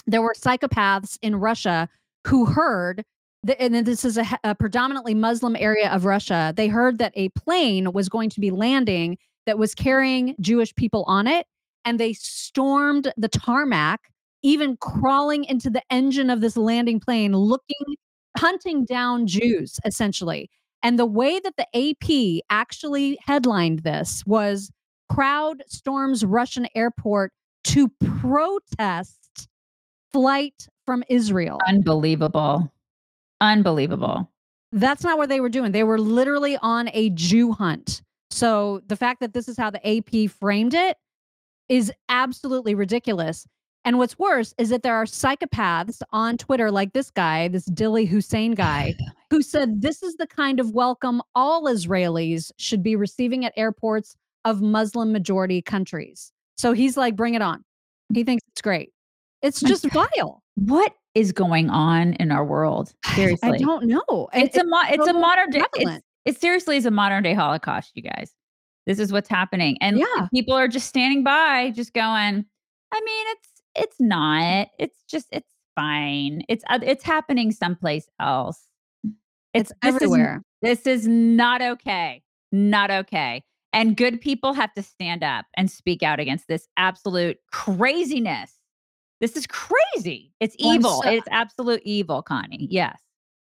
Speaker 1: there were psychopaths in Russia who heard the, and this is a, a, predominantly Muslim area of Russia. They heard that a plane was going to be landing that was carrying Jewish people on it, and they stormed the tarmac, even crawling into the engine of this landing plane, looking, hunting down Jews, essentially. And the way that the AP actually headlined this was crowd storms Russian airport to protest flight from Israel.
Speaker 2: Unbelievable. Unbelievable.
Speaker 1: That's not what they were doing. They were literally on a Jew hunt. So the fact that this is how the AP framed it is absolutely ridiculous. And what's worse is that there are psychopaths on Twitter, like this guy, this Dilly Hussein guy, who said this is the kind of welcome all Israelis should be receiving at airports of Muslim majority countries. So he's like, bring it on. He thinks it's great. It's just vile.
Speaker 2: What is going on in our world? Seriously,
Speaker 1: I don't know. And
Speaker 2: It's a mo- it's a
Speaker 1: so
Speaker 2: modern day. It's, it seriously is a modern day Holocaust, you guys. This is what's happening, and
Speaker 1: Yeah.
Speaker 2: people are just standing by, just going. I mean, it's it's not. It's just it's fine. It's uh, it's happening someplace else.
Speaker 1: It's
Speaker 2: this is-
Speaker 1: everywhere.
Speaker 2: this is not okay. Not okay. And good people have to stand up and speak out against this absolute craziness. This is crazy. It's evil. it's absolute evil, Connie. Yes.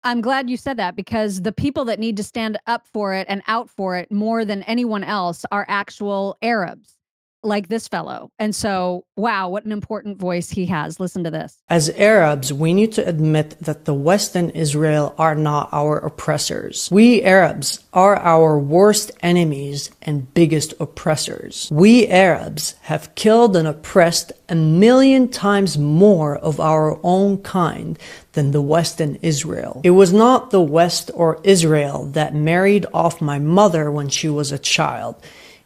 Speaker 1: I'm glad you said that because the people that need to stand up for it and out for it more than anyone else are actual Arabs, like this fellow. And so, wow, what an important voice he has. Listen to this.
Speaker 12: As Arabs, we need to admit that the West and Israel are not our oppressors. We Arabs are our worst enemies and biggest oppressors. We Arabs have killed and oppressed a million times more of our own kind than the West and Israel. It was not the West or Israel that married off my mother when she was a child.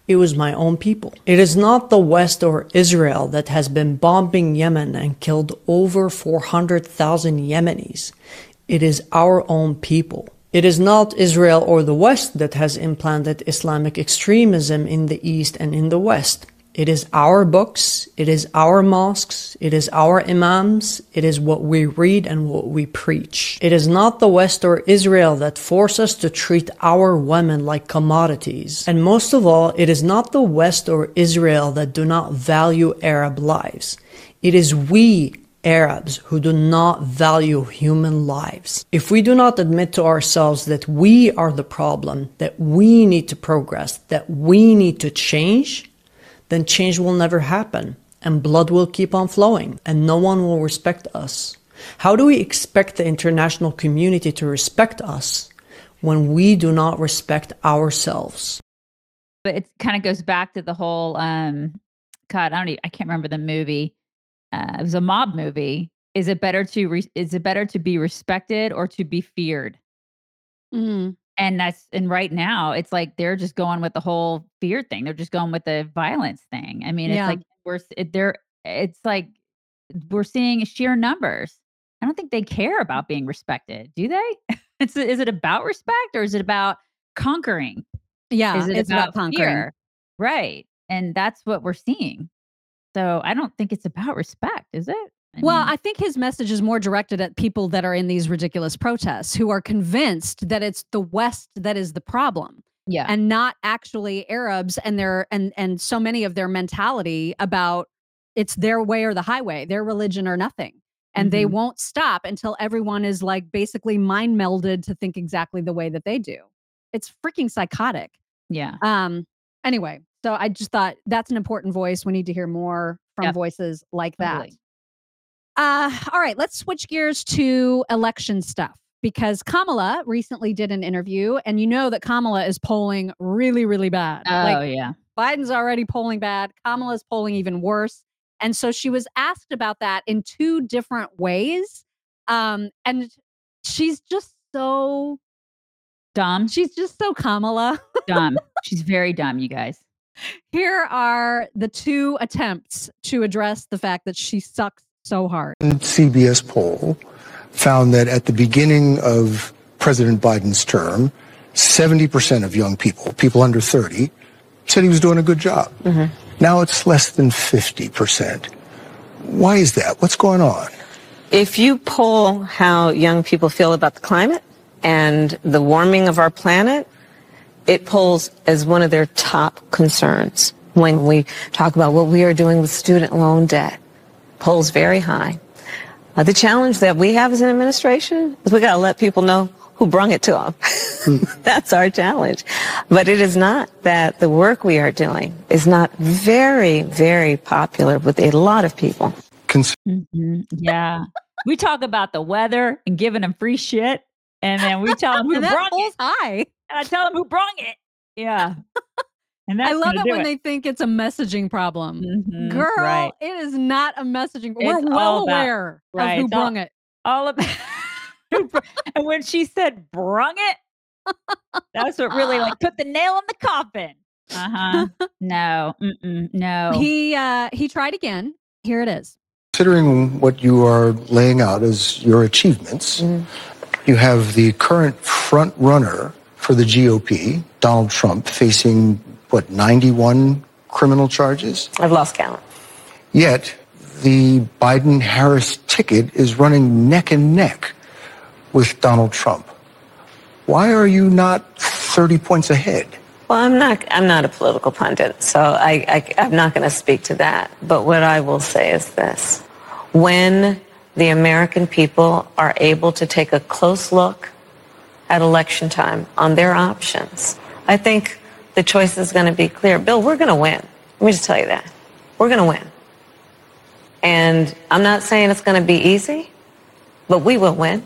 Speaker 12: It was my own people. It is not the West or Israel that has been bombing Yemen and killed over 400,000 Yemenis. It is our own people. It is not Israel or the West that has implanted Islamic extremism in the East and in the West. It is our books, it is our mosques, it is our imams, it is what we read and what we preach. It is not the West or Israel that force us to treat our women like commodities. And most of all, it is not the West or Israel that do not value Arab lives. It is we Arabs who do not value human lives. If we do not admit to ourselves that we are the problem, that we need to progress, that we need to change, then change will never happen and blood will keep on flowing and no one will respect us. How do we expect the international community to respect us when we do not respect ourselves?
Speaker 2: But it kind of goes back to the whole um God, I don't even, I can't remember the movie. Uh, it was a mob movie. Is it better to re- is it better to be respected or to be feared?
Speaker 1: Mm.
Speaker 2: And that's and right now it's like they're just going with the whole fear thing. They're just going with the violence thing. I mean, it's
Speaker 1: Yeah.
Speaker 2: like we're it, they're it's like we're seeing sheer numbers. I don't think they care mm. about being respected, do they? It's is it about respect or is it about conquering?
Speaker 1: Yeah,
Speaker 2: Is it
Speaker 1: it's about
Speaker 2: about
Speaker 1: conquering.
Speaker 2: fear? Right. And that's what we're seeing. So I don't think it's about respect, is it? I
Speaker 1: well,
Speaker 2: mean,
Speaker 1: I think his message is more directed at people that are in these ridiculous protests who are convinced that it's the West that is the problem
Speaker 2: yeah.
Speaker 1: and not actually Arabs and their and and so many of their mentality about it's their way or the highway, their religion or nothing. And they
Speaker 2: Mhm.
Speaker 1: won't stop until everyone is like basically mind melded to think exactly the way that they do. It's freaking psychotic.
Speaker 2: yeah.
Speaker 1: Um anyway, so I just thought that's an important voice. We need to hear more from
Speaker 2: Yep.
Speaker 1: voices like that.
Speaker 2: Totally.
Speaker 1: Uh, all right, let's switch gears to election stuff because Kamala recently did an interview, and you know that Kamala is polling really, really bad.
Speaker 2: Oh
Speaker 1: like
Speaker 2: yeah.
Speaker 1: Biden's already polling bad, Kamala's polling even worse. And so she was asked about that in two different ways. Um, and she's just so
Speaker 2: Dumb.
Speaker 1: she's just so Kamala.
Speaker 2: Dumb. She's very dumb, you guys.
Speaker 1: Here are the two attempts to address the fact that she sucks so hard.
Speaker 13: CBS poll found that at the beginning of President Biden's term, 70% of young people, people under 30, said he was doing a good job. Mm-hmm. Now it's less than 50%. Why is that? What's going on?
Speaker 14: If you poll how young people feel about the climate and the warming of our planet, it polls as one of their top concerns. When we talk about what we are doing with student loan debt, polls very high. Uh, the challenge that we have as an administration is we got to let people know who brung it to them. That's our challenge. But it is not that the work we are doing is not very, very popular with a lot of people.
Speaker 2: Mhm. Yeah. we talk about the weather and giving them free shit, and then we tell them who
Speaker 1: And that
Speaker 2: brung
Speaker 1: polls
Speaker 2: it.
Speaker 1: high.
Speaker 2: And I tell them who brung it. Yeah. And that's
Speaker 1: I love
Speaker 2: gonna
Speaker 1: it when they think it's a messaging problem.
Speaker 2: Mhm,
Speaker 1: Girl,
Speaker 2: right.
Speaker 1: it is not a messaging. We're
Speaker 2: It's
Speaker 1: well
Speaker 2: all about-
Speaker 1: aware
Speaker 2: right,
Speaker 1: of who
Speaker 2: it's all-
Speaker 1: brung it.
Speaker 2: all about and when she said brung it that's what really like put the nail in the coffin uh-huh no mm-mm, no
Speaker 1: He uh he tried again. Here it is.
Speaker 13: Considering what you are laying out as your achievements, you have the current front runner for the GOP, Donald Trump, facing what, 91 criminal charges?
Speaker 14: I've lost count.
Speaker 13: Yet the Biden Harris ticket is running neck and neck with Donald Trump. Why are you not 30 points ahead?
Speaker 14: Well, I'm not. I'm not a political pundit, so I, I I'm not going to speak to that. But what I will say is this: when the American people are able to take a close look at election time on their options, I think the choice is going to be clear. Bill, we're going to win. Let me just tell you that we're going to win. And I'm not saying it's going to be easy, but we will win.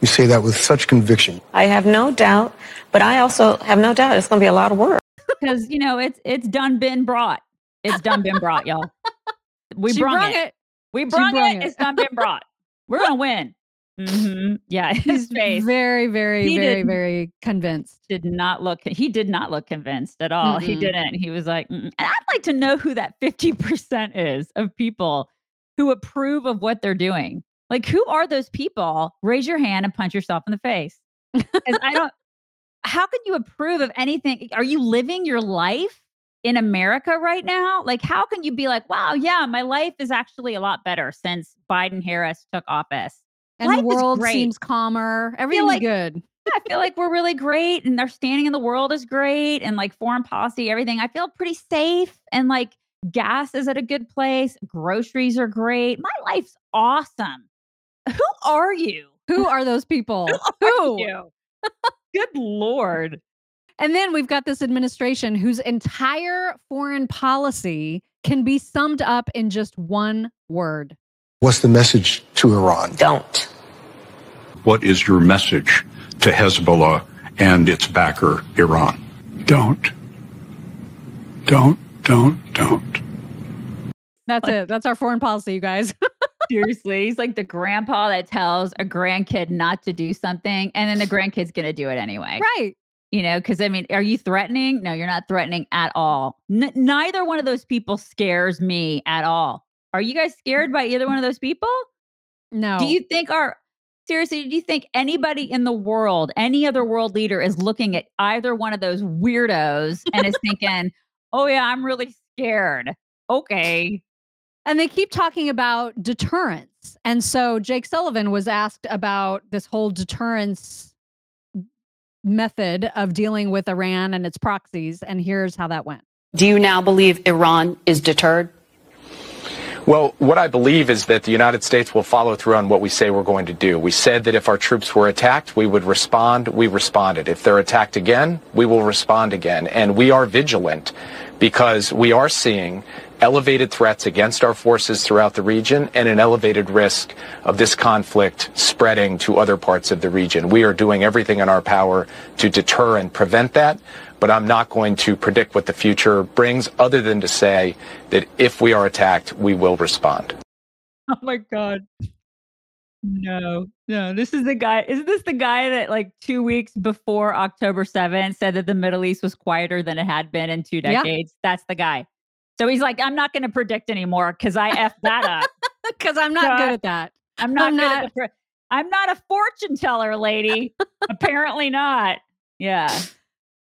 Speaker 13: You say that with such conviction.
Speaker 14: I have no doubt, but I also have no doubt it's going to be a lot of work.
Speaker 2: because you know it's it's done been brought it's done been brought y'all we
Speaker 1: She
Speaker 2: brung,
Speaker 1: brung
Speaker 2: it.
Speaker 1: it.
Speaker 2: we
Speaker 1: She
Speaker 2: brung,
Speaker 1: brung
Speaker 2: it.
Speaker 1: it.
Speaker 2: it's done been brought we're gonna win hmm yeah his
Speaker 1: He's
Speaker 2: face.
Speaker 1: very, very,
Speaker 2: He
Speaker 1: very, very convinced.
Speaker 2: did not look he did not look convinced at all. He
Speaker 1: Mm-mm.
Speaker 2: didn't. He was like "Mm-mm." and i'd like to know who that 50% is of people who approve of what they're doing. Like who are those people? Raise your hand and punch yourself in the face. I don't how can you approve of anything? Are you living your life in america right now? Like how can you be like wow yeah my life is actually a lot better since biden harris took office
Speaker 1: And
Speaker 2: Life
Speaker 1: the world seems calmer. Everything's
Speaker 2: like-
Speaker 1: good.
Speaker 2: I feel like we're really great and our standing in the world is great and like foreign policy, everything. I feel pretty safe and like gas is at a good place. Groceries are great. My life's awesome. Who are you?
Speaker 1: Who are those people?
Speaker 2: Who? are you? Good Lord.
Speaker 1: And then we've got this administration whose entire foreign policy can be summed up in just one word.
Speaker 13: What's the message to Iran?
Speaker 14: Don't.
Speaker 15: What is your message to Hezbollah and its backer, Iran?
Speaker 9: Don't. Don't, don't, don't.
Speaker 1: That's it. That's our foreign policy, you guys.
Speaker 2: Seriously. He's like the grandpa that tells a grandkid not to do something and then the grandkid's going to do it anyway.
Speaker 1: right.
Speaker 2: You know, because I mean, are you threatening? No, you're not threatening at all. N- neither one of those people scares me at all. Are you guys scared by either one of those people?
Speaker 1: No.
Speaker 2: Do you think our Seriously, do you think anybody in the world, any other world leader, is looking at either one of those weirdos and is thinking, "Oh yeah, I'm really scared." Okay,
Speaker 1: And they keep talking about deterrence. And so Jake Sullivan was asked about this whole deterrence method of dealing with Iran and its proxies. And here's how that went.
Speaker 16: Do you now believe Iran is deterred?
Speaker 17: Well, what I believe is that the United States will follow through on what we say we're going to do. We said that if our troops were attacked, we would respond. We responded. If they're attacked again, we will respond again. And we are vigilant because we are seeing elevated threats against our forces throughout the region and an elevated risk of this conflict spreading to other parts of the region. We are doing everything in our power to deter and prevent that, but I'm not going to predict what the future brings other than to say that if we are attacked, we will respond.
Speaker 2: Oh my god. No, no. This is the guy. Isn't this the guy that like two weeks before October 7th said that the Middle East was quieter than it had been in two
Speaker 1: Yeah.
Speaker 2: decades? That's the guy. So he's like, I'm not going to predict anymore because I effed that up.
Speaker 1: Because I'm not
Speaker 2: So
Speaker 1: good at that.
Speaker 2: I'm not
Speaker 1: I'm
Speaker 2: good at
Speaker 1: not-
Speaker 2: the pre- I'm not a fortune teller, lady. Apparently not. Yeah.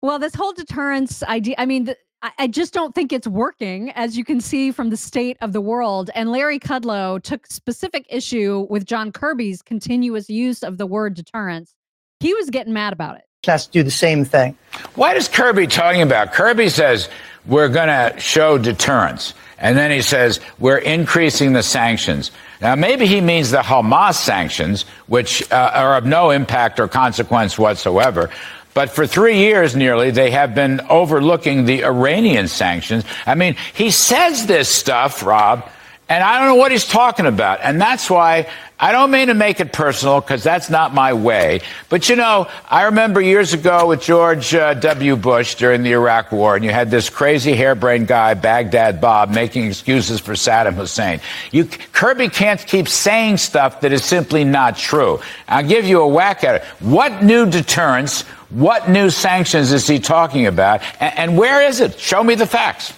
Speaker 1: Well, this whole deterrence idea, I mean, the, I, I just don't think it's working, as you can see from the state of the world. And Larry Kudlow took specific issue with John Kirby's continuous use of the word deterrence. He was getting mad about it.
Speaker 18: has to do the same thing.
Speaker 19: What is Kirby talking about? Kirby says we're going to show deterrence. And then he says we're increasing the sanctions. Now, maybe he means the Hamas sanctions, which uh, are of no impact or consequence whatsoever. But for three years nearly, they have been overlooking the Iranian sanctions. I mean, he says this stuff, Rob, and I don't know what he's talking about. And that's why I don't mean to make it personal because that's not my way. But you know, I remember years ago with George uh, W. Bush during the Iraq War, and you had this crazy harebrained guy, Baghdad Bob, making excuses for Saddam Hussein. You, Kirby can't keep saying stuff that is simply not true. I'll give you a whack at it. What new deterrence, what new sanctions is he talking about? And, where is it? Show me the facts.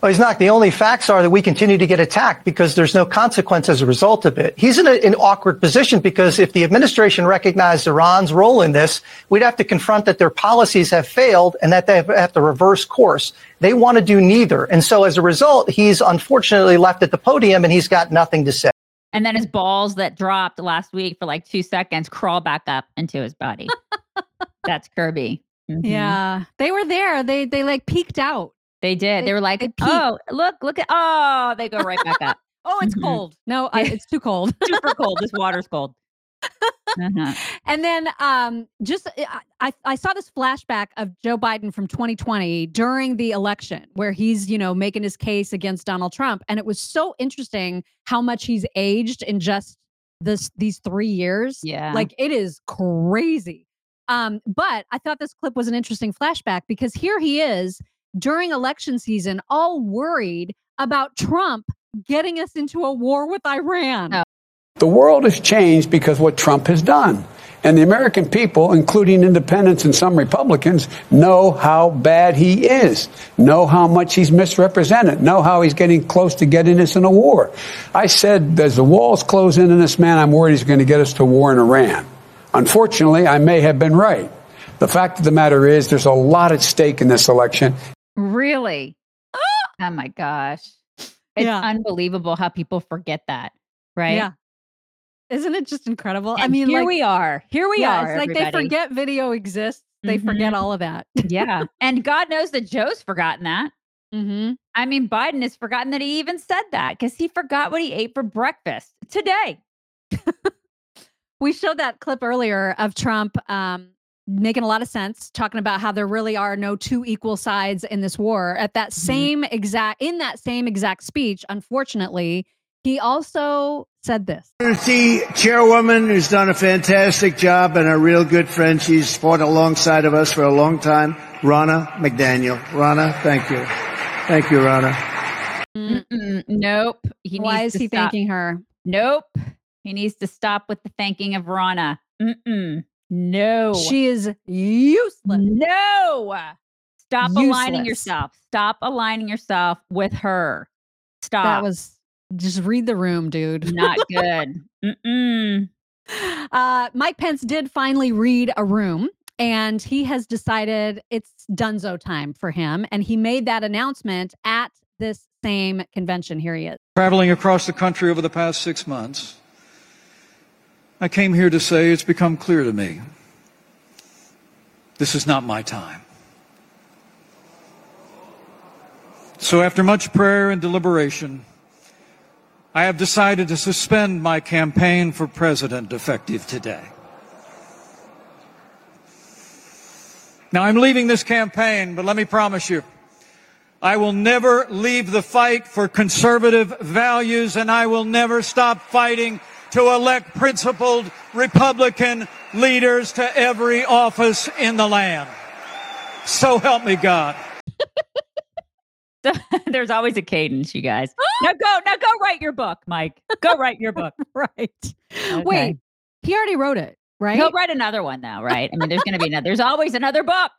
Speaker 18: Well, he's not. The only facts are that we continue to get attacked because there's no consequence as a result of it. He's in a, an awkward position because if the administration recognized Iran's role in this, we'd have to confront that their policies have failed and that they have, have to reverse course. They want to do neither. And so as a result, he's unfortunately left at the podium and he's got nothing to say.
Speaker 2: And then his balls that dropped last week for like two seconds crawl back up into his body. That's Kirby. Mhm.
Speaker 1: Yeah. They were there. They they like peeked out.
Speaker 2: They did. They,
Speaker 1: They-
Speaker 2: were like,
Speaker 1: they
Speaker 2: oh, look, look at, oh, they go right back up.
Speaker 1: Oh, it's
Speaker 2: Mhm.
Speaker 1: cold. No, I, it's too cold.
Speaker 2: Super cold. This water's cold. Uh-huh.
Speaker 1: And then um, just I, I I saw this flashback of Joe Biden from 2020 during the election where he's, you know, making his case against Donald Trump. And it was so interesting how much he's aged in just this these three years.
Speaker 2: Yeah.
Speaker 1: Like it is crazy. Um, but I thought this clip was an interesting flashback because here he is during election season, all worried about Trump getting us into a war with Iran.
Speaker 9: The world has changed because what Trump has done. And the American people, including independents and some Republicans, know how bad he is, know how much he's misrepresented, know how he's getting close to getting us in a war. I said, as the walls close in on this man, I'm worried he's going to get us to war in Iran. Unfortunately, I may have been right. The fact of the matter is, there's a lot at stake in this election.
Speaker 2: Really? oh my gosh. It's
Speaker 1: Yeah.
Speaker 2: unbelievable how people forget that, right?
Speaker 1: Yeah. Isn't it just incredible? I mean,
Speaker 2: here
Speaker 1: like,
Speaker 2: we are. Here we
Speaker 1: yeah,
Speaker 2: are.
Speaker 1: It's like they forget video exists. They forget
Speaker 2: Mhm.
Speaker 1: all of that.
Speaker 2: yeah. And God knows that Joe's forgotten that.
Speaker 1: hmm
Speaker 2: I mean, Biden has forgotten that he even said that because he forgot what he ate for breakfast today.
Speaker 1: We showed that clip earlier of Trump um, making a lot of sense, talking about how there really are no two equal sides in this war. At that same exact, in that same exact speech, unfortunately, he also said this.
Speaker 5: The chairwoman who's done a fantastic job and a real good friend. She's fought alongside of us for a long time. Ronna McDaniel. Ronna, thank you. Thank you, Ronna.
Speaker 2: Mm-mm, nope. He
Speaker 1: Why
Speaker 2: needs
Speaker 1: is
Speaker 2: to
Speaker 1: he
Speaker 2: stop.
Speaker 1: thanking her?
Speaker 2: Nope. He needs to stop with the thanking of Ronna. Mm-mm. No.
Speaker 1: She is useless.
Speaker 2: No. Stop aligning yourself. Stop aligning yourself with her. Stop.
Speaker 1: That was just read the room, dude.
Speaker 2: Not good. Mm-mm.
Speaker 1: Uh, Mike Pence did finally read a room and he has decided it's dunzo time for him. And he made that announcement at this same convention. Here he is.
Speaker 20: Traveling across the country over the past six months, I came here to say it's become clear to me this is not my time. So, after much prayer and deliberation, I have decided to suspend my campaign for president effective today. Now, I'm leaving this campaign, but let me promise you, I will never leave the fight for conservative values, and I will never stop fighting to elect principled Republican leaders to every office in the land. So help me God.
Speaker 2: There's always a cadence, you guys. now go, now go write your book, Mike. Go write your book.
Speaker 1: right.
Speaker 2: Okay.
Speaker 1: Wait, he already wrote it, right?
Speaker 2: He'll write another one though, right? I mean, there's going to be another. There's always another book.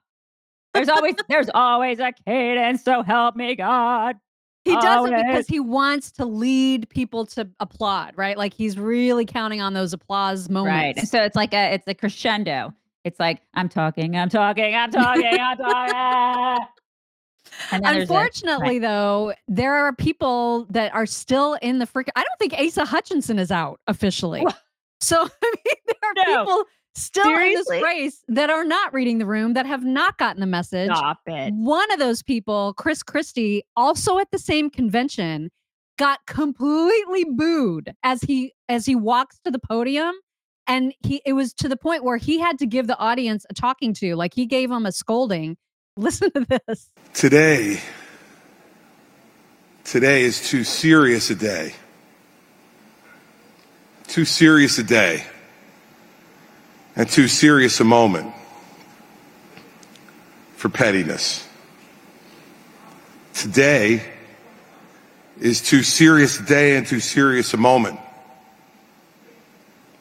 Speaker 2: There's always there's always a cadence. So help me God.
Speaker 1: He does it because he wants to lead people to applaud, right? Like he's really counting on those applause moments.
Speaker 2: Right. And so it's like a it's a crescendo. It's like I'm talking, I'm talking, I'm talking, I'm talking. A-
Speaker 1: Unfortunately,
Speaker 2: right.
Speaker 1: though, there are people that are still in the freaking. I don't think Asa Hutchinson is out officially. So I mean, there are
Speaker 2: No.
Speaker 1: people still
Speaker 2: Seriously?
Speaker 1: in this race that are not reading the room that have not gotten the message.
Speaker 2: Stop it.
Speaker 1: One of those people, Chris Christie, also at the same convention, got completely booed as he as he walks to the podium. And he it was to the point where he had to give the audience a talking to, like he gave them a scolding. Listen to this.
Speaker 21: Today, today is too serious a day. Too serious a day. And too serious a moment for pettiness. Today is too serious a day and too serious a moment.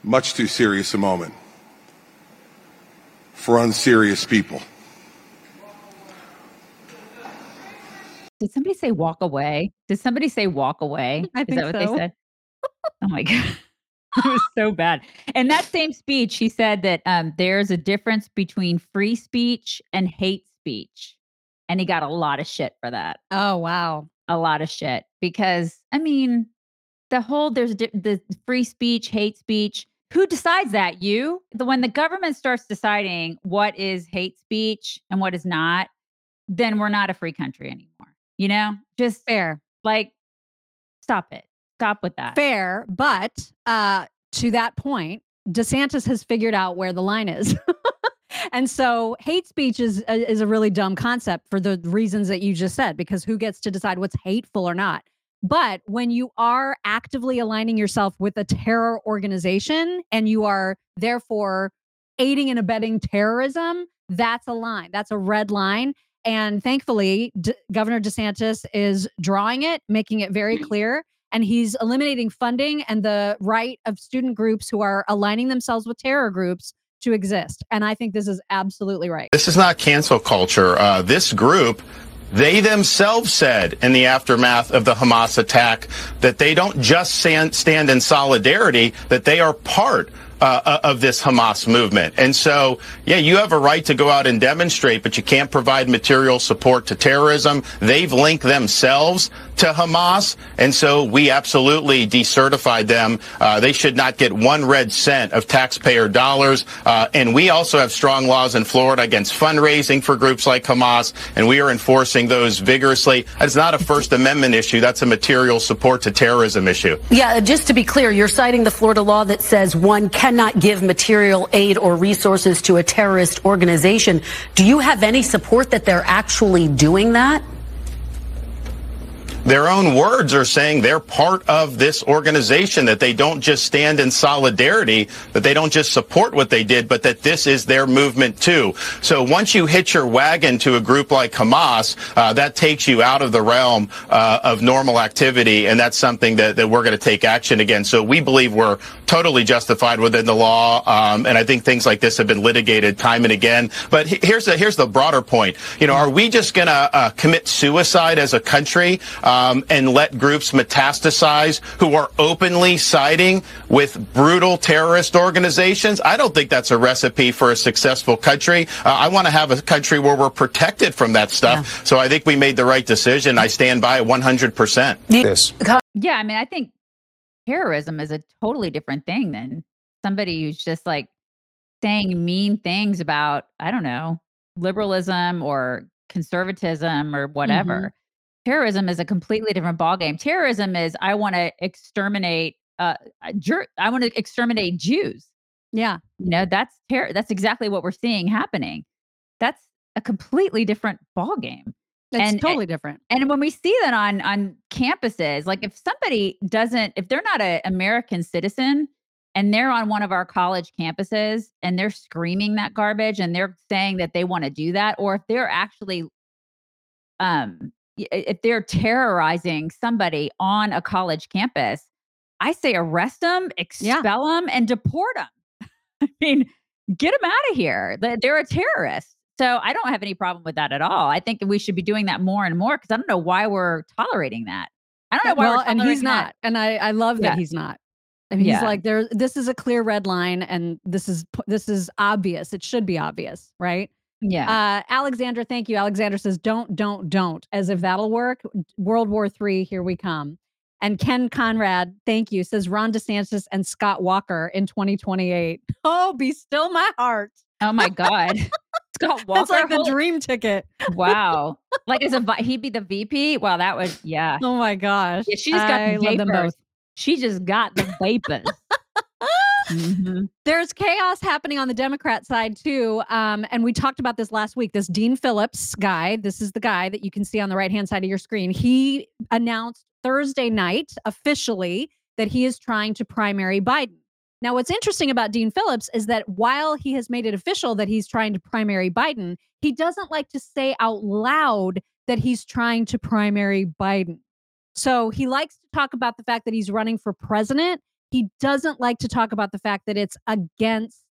Speaker 21: Much too serious a moment for unserious people.
Speaker 2: Did somebody say walk away? Did somebody say walk away?
Speaker 1: I
Speaker 2: Is
Speaker 1: think
Speaker 2: that what
Speaker 1: so.
Speaker 2: they said? Oh my god. it was so bad. In that same speech, he said that um, there's a difference between free speech and hate speech. And he got a lot of shit for that.
Speaker 1: Oh wow.
Speaker 2: A lot of shit. Because I mean, the whole there's a di- the free speech, hate speech. Who decides that? You? The when the government starts deciding what is hate speech and what is not, then we're not a free country anymore. You know? Just
Speaker 1: fair.
Speaker 2: Like, stop it. Stop with that.
Speaker 1: Fair, but uh, to that point, DeSantis has figured out where the line is. and so hate speech is uh, is a really dumb concept for the reasons that you just said because who gets to decide what's hateful or not? But when you are actively aligning yourself with a terror organization and you are therefore aiding and abetting terrorism, that's a line. That's a red line. And thankfully, D- Governor DeSantis is drawing it, making it very clear, and he's eliminating funding and the right of student groups who are aligning themselves with terror groups to exist. And I think this is absolutely right.
Speaker 22: This is not cancel culture. Uh, this group, they themselves said in the aftermath of the Hamas attack that they don't just stand, stand in solidarity, that they are part uh, of this Hamas movement. And so, yeah, you have a right to go out and demonstrate, but you can't provide material support to terrorism. They've linked themselves to Hamas. And so we absolutely decertified them. Uh, they should not get one red cent of taxpayer dollars. Uh, and we also have strong laws in Florida against fundraising for groups like Hamas, and we are enforcing those vigorously. It's not a First Amendment issue. That's a material support to terrorism issue.
Speaker 16: Yeah, just to be clear, you're citing the Florida law that says one cannot give material aid or resources to a terrorist organization. Do you have any support that they're actually doing that?
Speaker 22: Their own words are saying they're part of this organization, that they don't just stand in solidarity, that they don't just support what they did, but that this is their movement too. So once you hitch your wagon to a group like Hamas, uh, that takes you out of the realm uh, of normal activity, and that's something that, that we're going to take action against. So we believe we're totally justified within the law, um, and I think things like this have been litigated time and again. But here's the here's the broader point. You know, are we just going to uh, commit suicide as a country? Um, um, and let groups metastasize who are openly siding with brutal terrorist organizations. I don't think that's a recipe for a successful country. Uh, I want to have a country where we're protected from that stuff. So I think we made the right decision. I stand by it 100%. This.
Speaker 2: Yeah, I mean, I think terrorism is a totally different thing than somebody who's just like saying mean things about, I don't know, liberalism or conservatism or whatever. Terrorism is a completely different ballgame. Terrorism is I want to exterminate uh Jer- I want to exterminate Jews.
Speaker 1: Yeah.
Speaker 2: You know, that's terror that's exactly what we're seeing happening. That's a completely different ballgame.
Speaker 1: It's totally different.
Speaker 2: And when we see that on on campuses, like if somebody doesn't, if they're not an American citizen and they're on one of our college campuses and they're screaming that garbage and they're saying that they want to do that, or if they're actually um if they're terrorizing somebody on a college campus, I say arrest them, expel them, and deport them. I mean, get them out of here. They- They're a terrorist. So I don't have any problem with that at all. I think that we should be doing that more and more because I don't know why we're tolerating that. I don't uh, know why
Speaker 1: well, and he's
Speaker 2: tolerating that.
Speaker 1: not. And I, I love that he's not. And he's
Speaker 2: Yeah.
Speaker 1: like, there. This is a clear red line, and this is this is obvious. It should be obvious, right?
Speaker 2: Yeah.
Speaker 1: Uh, Alexander, thank you. Alexander says, "Don't, don't, don't." As if that'll work. World War Three, here we come. And Ken Conrad, thank you, says Ron DeSantis and Scott Walker in 2028. Oh, be still my heart.
Speaker 2: Oh my God. Scott Walker.
Speaker 1: That's like the dream ticket.
Speaker 2: Wow. Like as a vi- he'd be the VP. Wow, that was yeah.
Speaker 1: Oh my gosh.
Speaker 2: Yeah, she just got
Speaker 1: I
Speaker 2: the
Speaker 1: love them
Speaker 2: vapors.
Speaker 1: both.
Speaker 2: She just got the vapors. Mhm.
Speaker 1: There's chaos happening on the Democrat side too. Um, and we talked about this last week. This Dean Phillips guy, this is the guy that you can see on the right hand side of your screen. He announced Thursday night officially that he is trying to primary Biden. Now, what's interesting about Dean Phillips is that while he has made it official that he's trying to primary Biden, he doesn't like to say out loud that he's trying to primary Biden. So he likes to talk about the fact that he's running for president. He doesn't like to talk about the fact that it's against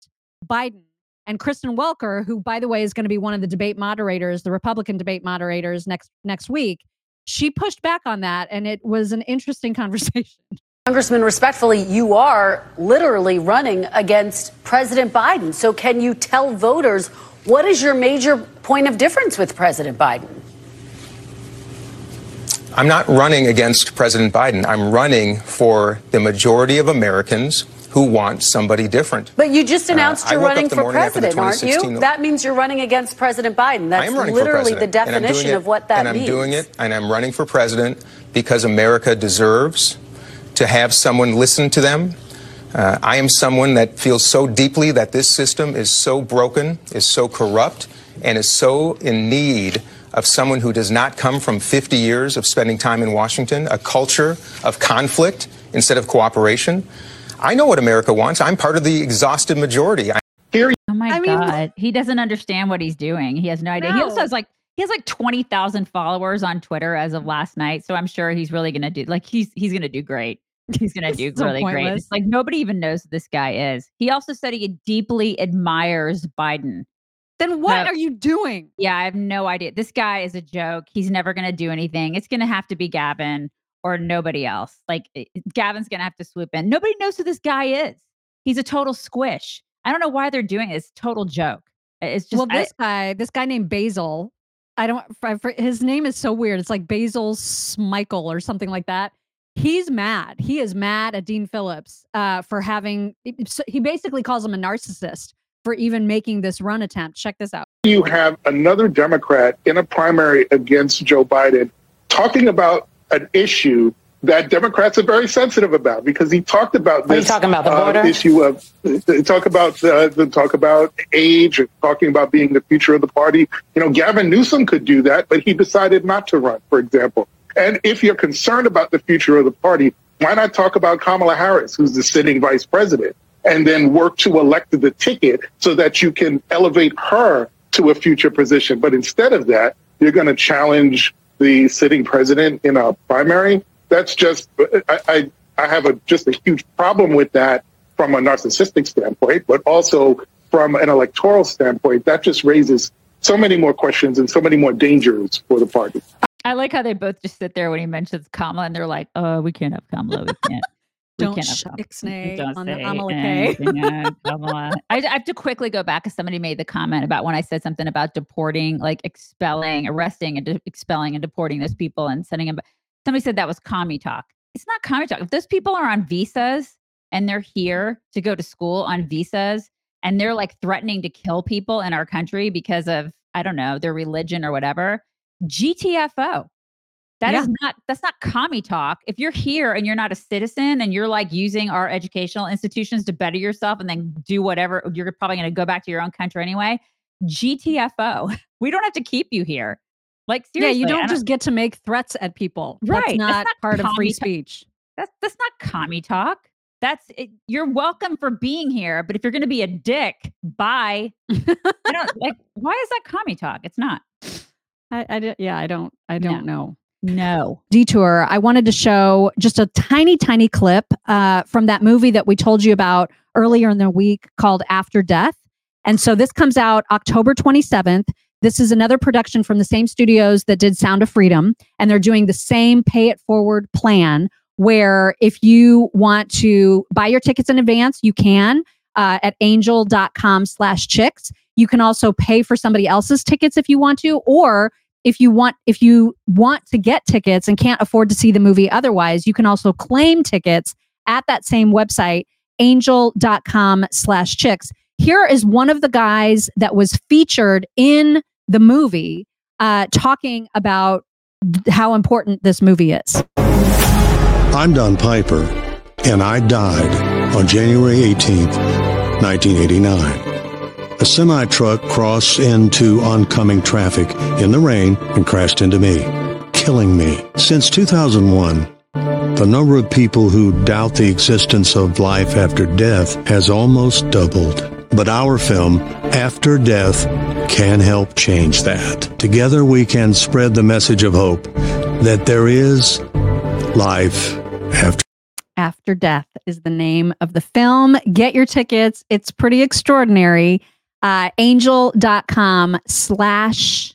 Speaker 1: Biden. And Kristen Welker, who by the way is going to be one of the debate moderators, the Republican debate moderators next next week, she pushed back on that and it was an interesting conversation.
Speaker 16: Congressman, respectfully, you are literally running against President Biden. So, can you tell voters what is your major point of difference with President Biden?
Speaker 22: I'm not running against President Biden. I'm running for the majority of Americans who want somebody different.
Speaker 16: But you just
Speaker 22: Uh,
Speaker 16: announced
Speaker 22: I
Speaker 16: you're running for
Speaker 22: morning after the
Speaker 16: president, aren't
Speaker 22: 2016
Speaker 16: you? That means you're running against President Biden. That's
Speaker 22: I am running
Speaker 16: literally the
Speaker 22: president, and I'm doing
Speaker 16: definition
Speaker 22: it-
Speaker 16: of what that means.
Speaker 22: and I'm doing it, and I'm running for president because America deserves to have someone listen to them. Uh, I am someone that feels so deeply that this system is so broken, is so corrupt, and is so in need of someone who does not come from 50 years of spending time in Washington, a culture of conflict instead of cooperation. I know what America wants. I'm part of the exhausted majority. I hear
Speaker 2: Oh my
Speaker 1: I mean,
Speaker 2: god, he doesn't understand what he's doing. He has no idea. He also has like he has like twenty thousand followers on Twitter as of last night. So I'm sure he's really gonna do like he's he's gonna do great. He's gonna do
Speaker 1: So
Speaker 2: really great. It's like nobody even knows who this guy is. He also said he deeply admires Biden.
Speaker 1: Then what
Speaker 2: No.
Speaker 1: are you doing?
Speaker 2: Yeah, I have no idea. This guy is a joke. He's never going to do anything. It's going to have to be Gavin or nobody else. Like it- Gavin's going to have to swoop in. Nobody knows who this guy is. He's a total squish. I don't know why they're doing it. It's a total joke. It's just
Speaker 1: well,
Speaker 2: I-
Speaker 1: this guy, this guy named Basil, I don't. I, for, his name is so weird. It's like Basil Smikle or something like that. He's mad. He is mad at Dean Phillips uh, for having. He basically calls him a narcissist for even making this run attempt. Check this out.
Speaker 23: you have another Democrat in a primary against Joe Biden talking about an issue that Democrats are very sensitive about because he talked about
Speaker 14: Are you
Speaker 23: this
Speaker 14: talking about the
Speaker 23: uh,
Speaker 14: border?
Speaker 23: issue of uh, talk about uh, the talk about age and talking about being the future of the party. You know, Gavin Newsom could do that, but he decided not to run, for example. And if you're concerned about the future of the party, why not talk about Kamala Harris, who's the sitting vice president, and then work to elect the ticket so that you can elevate her to a future position? But instead of that, you're going to challenge the sitting president in a primary. That's just I, I, I have a just a huge problem with that from a narcissistic standpoint, but also from an electoral standpoint. That just raises so many more questions and so many more dangers for the party.
Speaker 2: I like how they both just sit there when he mentions Kamala and they're like, oh, we can't have Kamala. We can't.
Speaker 1: Don't
Speaker 2: can't have
Speaker 1: sh-
Speaker 2: Kamala.
Speaker 1: ixnay
Speaker 2: Don't
Speaker 1: on the
Speaker 2: say
Speaker 1: Amalekay.
Speaker 2: anything. I, I have to quickly go back because somebody made the comment about when I said something about deporting, like expelling, arresting, and de- expelling and deporting those people and sending them. Somebody said that was commie talk. It's not commie talk. If those people are on visas and they're here to go to school on visas and they're like threatening to kill people in our country because of I don't know their religion or whatever, GTFO. That is
Speaker 1: Yeah.
Speaker 2: not that's not commie talk. If you're here and you're not a citizen and you're like using our educational institutions to better yourself and then do whatever, you're probably going to go back to your own country anyway. GTFO. We don't have to keep you here. Like
Speaker 1: Yeah,
Speaker 2: seriously,
Speaker 1: you
Speaker 2: I
Speaker 1: don't just get to make threats at people.
Speaker 2: Right,
Speaker 1: That's
Speaker 2: that's
Speaker 1: not,
Speaker 2: not
Speaker 1: part of free speech.
Speaker 2: that's that's not commie talk. That's it, you're welcome for being here, but if you're going to be a dick, bye. I don't like. Why is that commie talk? It's not.
Speaker 1: I, I yeah, I don't I don't know.
Speaker 2: No.
Speaker 1: Detour. I wanted to show just a tiny, tiny clip uh, from that movie that we told you about earlier in the week called After Death. And so this comes out October 27th. This is another production from the same studios that did Sound of Freedom. And they're doing the same pay it forward plan where if you want to buy your tickets in advance, you can uh, at angel.com slash chicks. You can also pay for somebody else's tickets if you want to, or if you want if you want to get tickets and can't afford to see the movie otherwise, you can also claim tickets at that same website, angel.com slash chicks. Here is one of the guys that was featured in the movie uh, talking about how important this movie is.
Speaker 24: I'm Don Piper, and I died on January 18th, 1989. A semi truck crossed into oncoming traffic in the rain and crashed into me, killing me. Since 2001, the number of people who doubt the existence of life after death has almost doubled. But our film, After Death, can help change that. Together we can spread the message of hope that there is life after.
Speaker 1: After Death is the name of the film. Get your tickets. It's pretty extraordinary. Uh, angel.com slash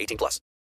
Speaker 25: 18 plus.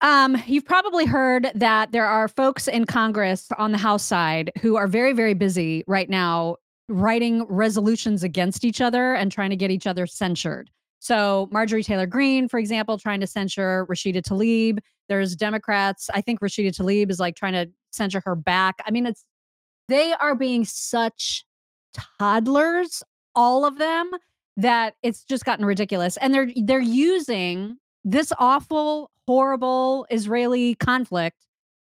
Speaker 1: Um, you've probably heard that there are folks in Congress on the House side who are very, very busy right now writing resolutions against each other and trying to get each other censured. So Marjorie Taylor Greene, for example, trying to censure Rashida Tlaib. There's Democrats. I think Rashida Tlaib is like trying to censure her back. I mean, it's they are being such toddlers, all of them, that it's just gotten ridiculous. And they're they're using this awful, horrible Israeli conflict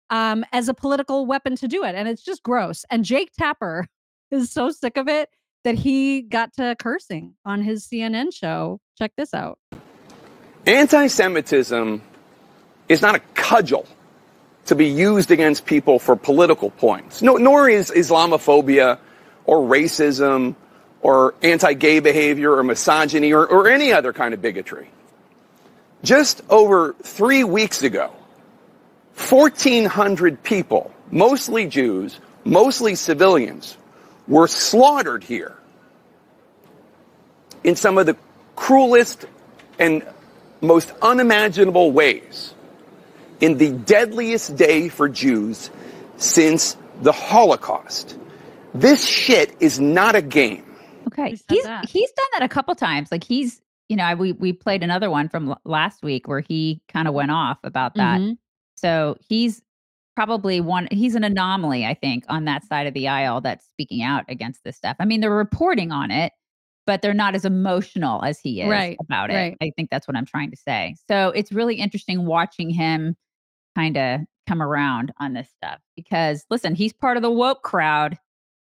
Speaker 1: um, as a political weapon to do it. And it's just gross. And Jake Tapper is so sick of it that he got to cursing on his CNN show. Check this out.
Speaker 26: Anti Semitism is not a cudgel to be used against people for political points, no, nor is Islamophobia or racism or anti gay behavior or misogyny or, or any other kind of bigotry. Just over three weeks ago, 1,400 people, mostly Jews, mostly civilians, were slaughtered here in some of the cruelest and most unimaginable ways in the deadliest day for Jews since the Holocaust. This shit is not a game.
Speaker 2: Okay. He's he's done that a couple times. Like he's you know, I, we we played another one from l- last week where he kind of went off about that.
Speaker 1: Mhm.
Speaker 2: So he's probably one. He's an anomaly, I think, on that side of the aisle that's speaking out against this stuff. I mean, they're reporting on it, but they're not as emotional as he is
Speaker 1: Right,
Speaker 2: about it.
Speaker 1: right.
Speaker 2: I think that's what I'm trying to say. So it's really interesting watching him kind of come around on this stuff because listen, he's part of the woke crowd.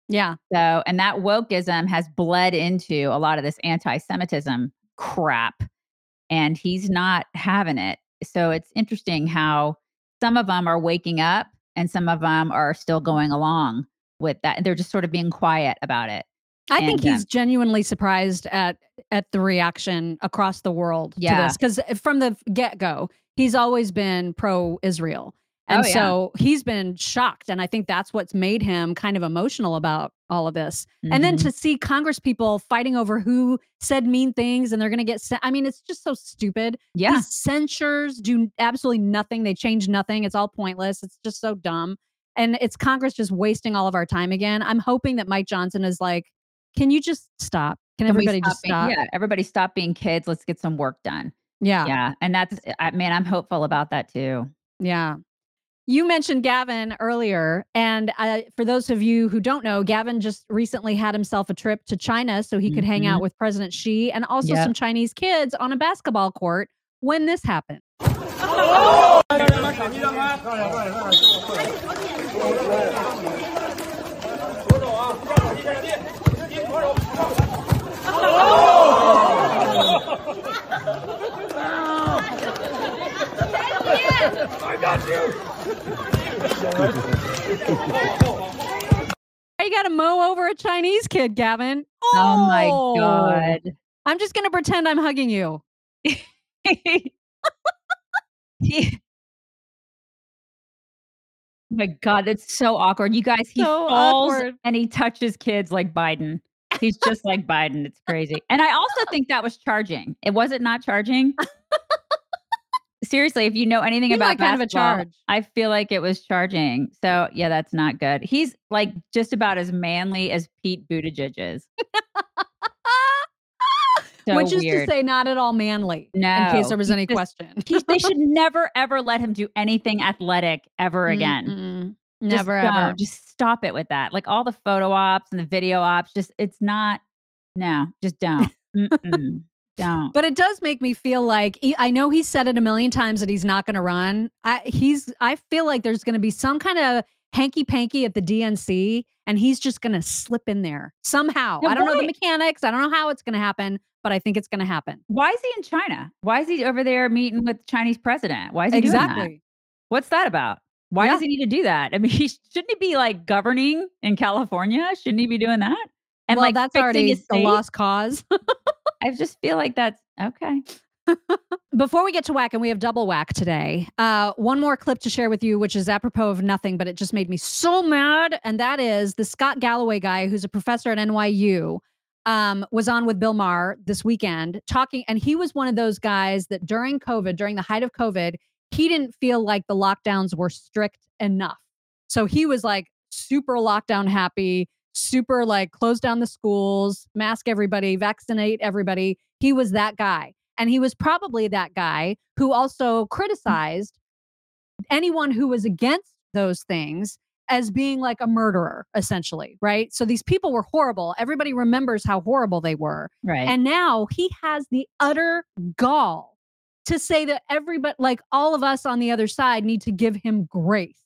Speaker 1: Yeah.
Speaker 2: So, and that wokeism has bled into a lot of this anti Semitism crap, and he's not having it. So, it's interesting how some of them are waking up and some of them are still going along with that. They're just sort of being quiet about it.
Speaker 1: I think
Speaker 2: And, um,
Speaker 1: he's genuinely surprised at at the reaction across the world
Speaker 2: Yeah.
Speaker 1: to this because from the get go, he's always been pro Israel, and
Speaker 2: Oh, yeah.
Speaker 1: so he's been shocked, and I think that's what's made him kind of emotional about all of this. And then
Speaker 2: Mhm.
Speaker 1: to see Congress people fighting over who said mean things, and they're going to get sent. I mean, it's just so stupid.
Speaker 2: Yeah.
Speaker 1: These censures do absolutely nothing. They change nothing. It's all pointless. It's just so dumb. And it's Congress just wasting all of our time again. I'm hoping that Mike Johnson is like, can you just stop? Can,
Speaker 2: Can
Speaker 1: everybody just
Speaker 2: being-
Speaker 1: stop?
Speaker 2: Yeah, everybody stop being kids. Let's get some work done.
Speaker 1: Yeah.
Speaker 2: Yeah. And that's, I, man, I'm hopeful about that too.
Speaker 1: Yeah. You mentioned Gavin earlier. And uh, for those of you who don't know, Gavin just recently had himself a trip to China so he could hang
Speaker 2: Mhm.
Speaker 1: out with President Xi and also
Speaker 2: Yep.
Speaker 1: some Chinese kids on a basketball court when this happened.
Speaker 27: I got
Speaker 1: You got to mow over a Chinese kid, Gavin.
Speaker 2: Oh my oh. God.
Speaker 1: I'm just going to pretend I'm hugging you.
Speaker 2: Oh my God, that's so awkward. You guys, he
Speaker 1: So
Speaker 2: falls
Speaker 1: awkward.
Speaker 2: and he touches kids like Biden. He's just like Biden. It's crazy. And I also think that was charging. It was it not charging? Seriously, if you know anything about
Speaker 1: like kind of a charge.
Speaker 2: I feel like it was charging. So yeah, that's not good. He's like just about as manly as Pete Buttigieg is. So
Speaker 1: Which is
Speaker 2: weird.
Speaker 1: to say, not at all manly.
Speaker 2: No,
Speaker 1: In case there was any
Speaker 2: just-
Speaker 1: question.
Speaker 2: He's, they should never ever let him do anything athletic ever again. Just
Speaker 1: Never
Speaker 2: don't.
Speaker 1: ever.
Speaker 2: Just stop it with that. Like all the photo ops and the video ops, just it's not. No, just don't. Don't.
Speaker 1: But it does make me feel like I know he said it a million times that he's not going to run. I he's I feel like there's going to be some kind of hanky panky at the DNC, and he's just going to slip in there somehow.
Speaker 2: Yeah,
Speaker 1: I don't know the mechanics. I don't know how it's going to happen, but I think it's going to happen.
Speaker 2: Why is he in China? Why is he over there meeting with the Chinese president? Why is he doing that?
Speaker 1: Exactly.
Speaker 2: What's that about? Why does he need to do that? I mean, he shouldn't he be like governing in California? Shouldn't he be doing that? And
Speaker 1: well,
Speaker 2: like
Speaker 1: that's already a lost cause.
Speaker 2: I just feel like that's okay.
Speaker 1: Before we get to whack, and we have double whack today, uh, one more clip to share with you, which is apropos of nothing, but it just made me so mad. And that is the Scott Galloway guy, who's a professor at NYU, um, was on with Bill Maher this weekend talking. And he was one of those guys that during COVID, during the height of COVID, he didn't feel like the lockdowns were strict enough. So he was like super lockdown happy, super like close down the schools, mask everybody, vaccinate everybody. He was that guy. And he was probably that guy who also criticized anyone who was against those things as being like a murderer, essentially, right? So these people were horrible. Everybody remembers how horrible they were.
Speaker 2: Right.
Speaker 1: And now he has the utter gall to say that everybody, like all of us on the other side, need to give him grace.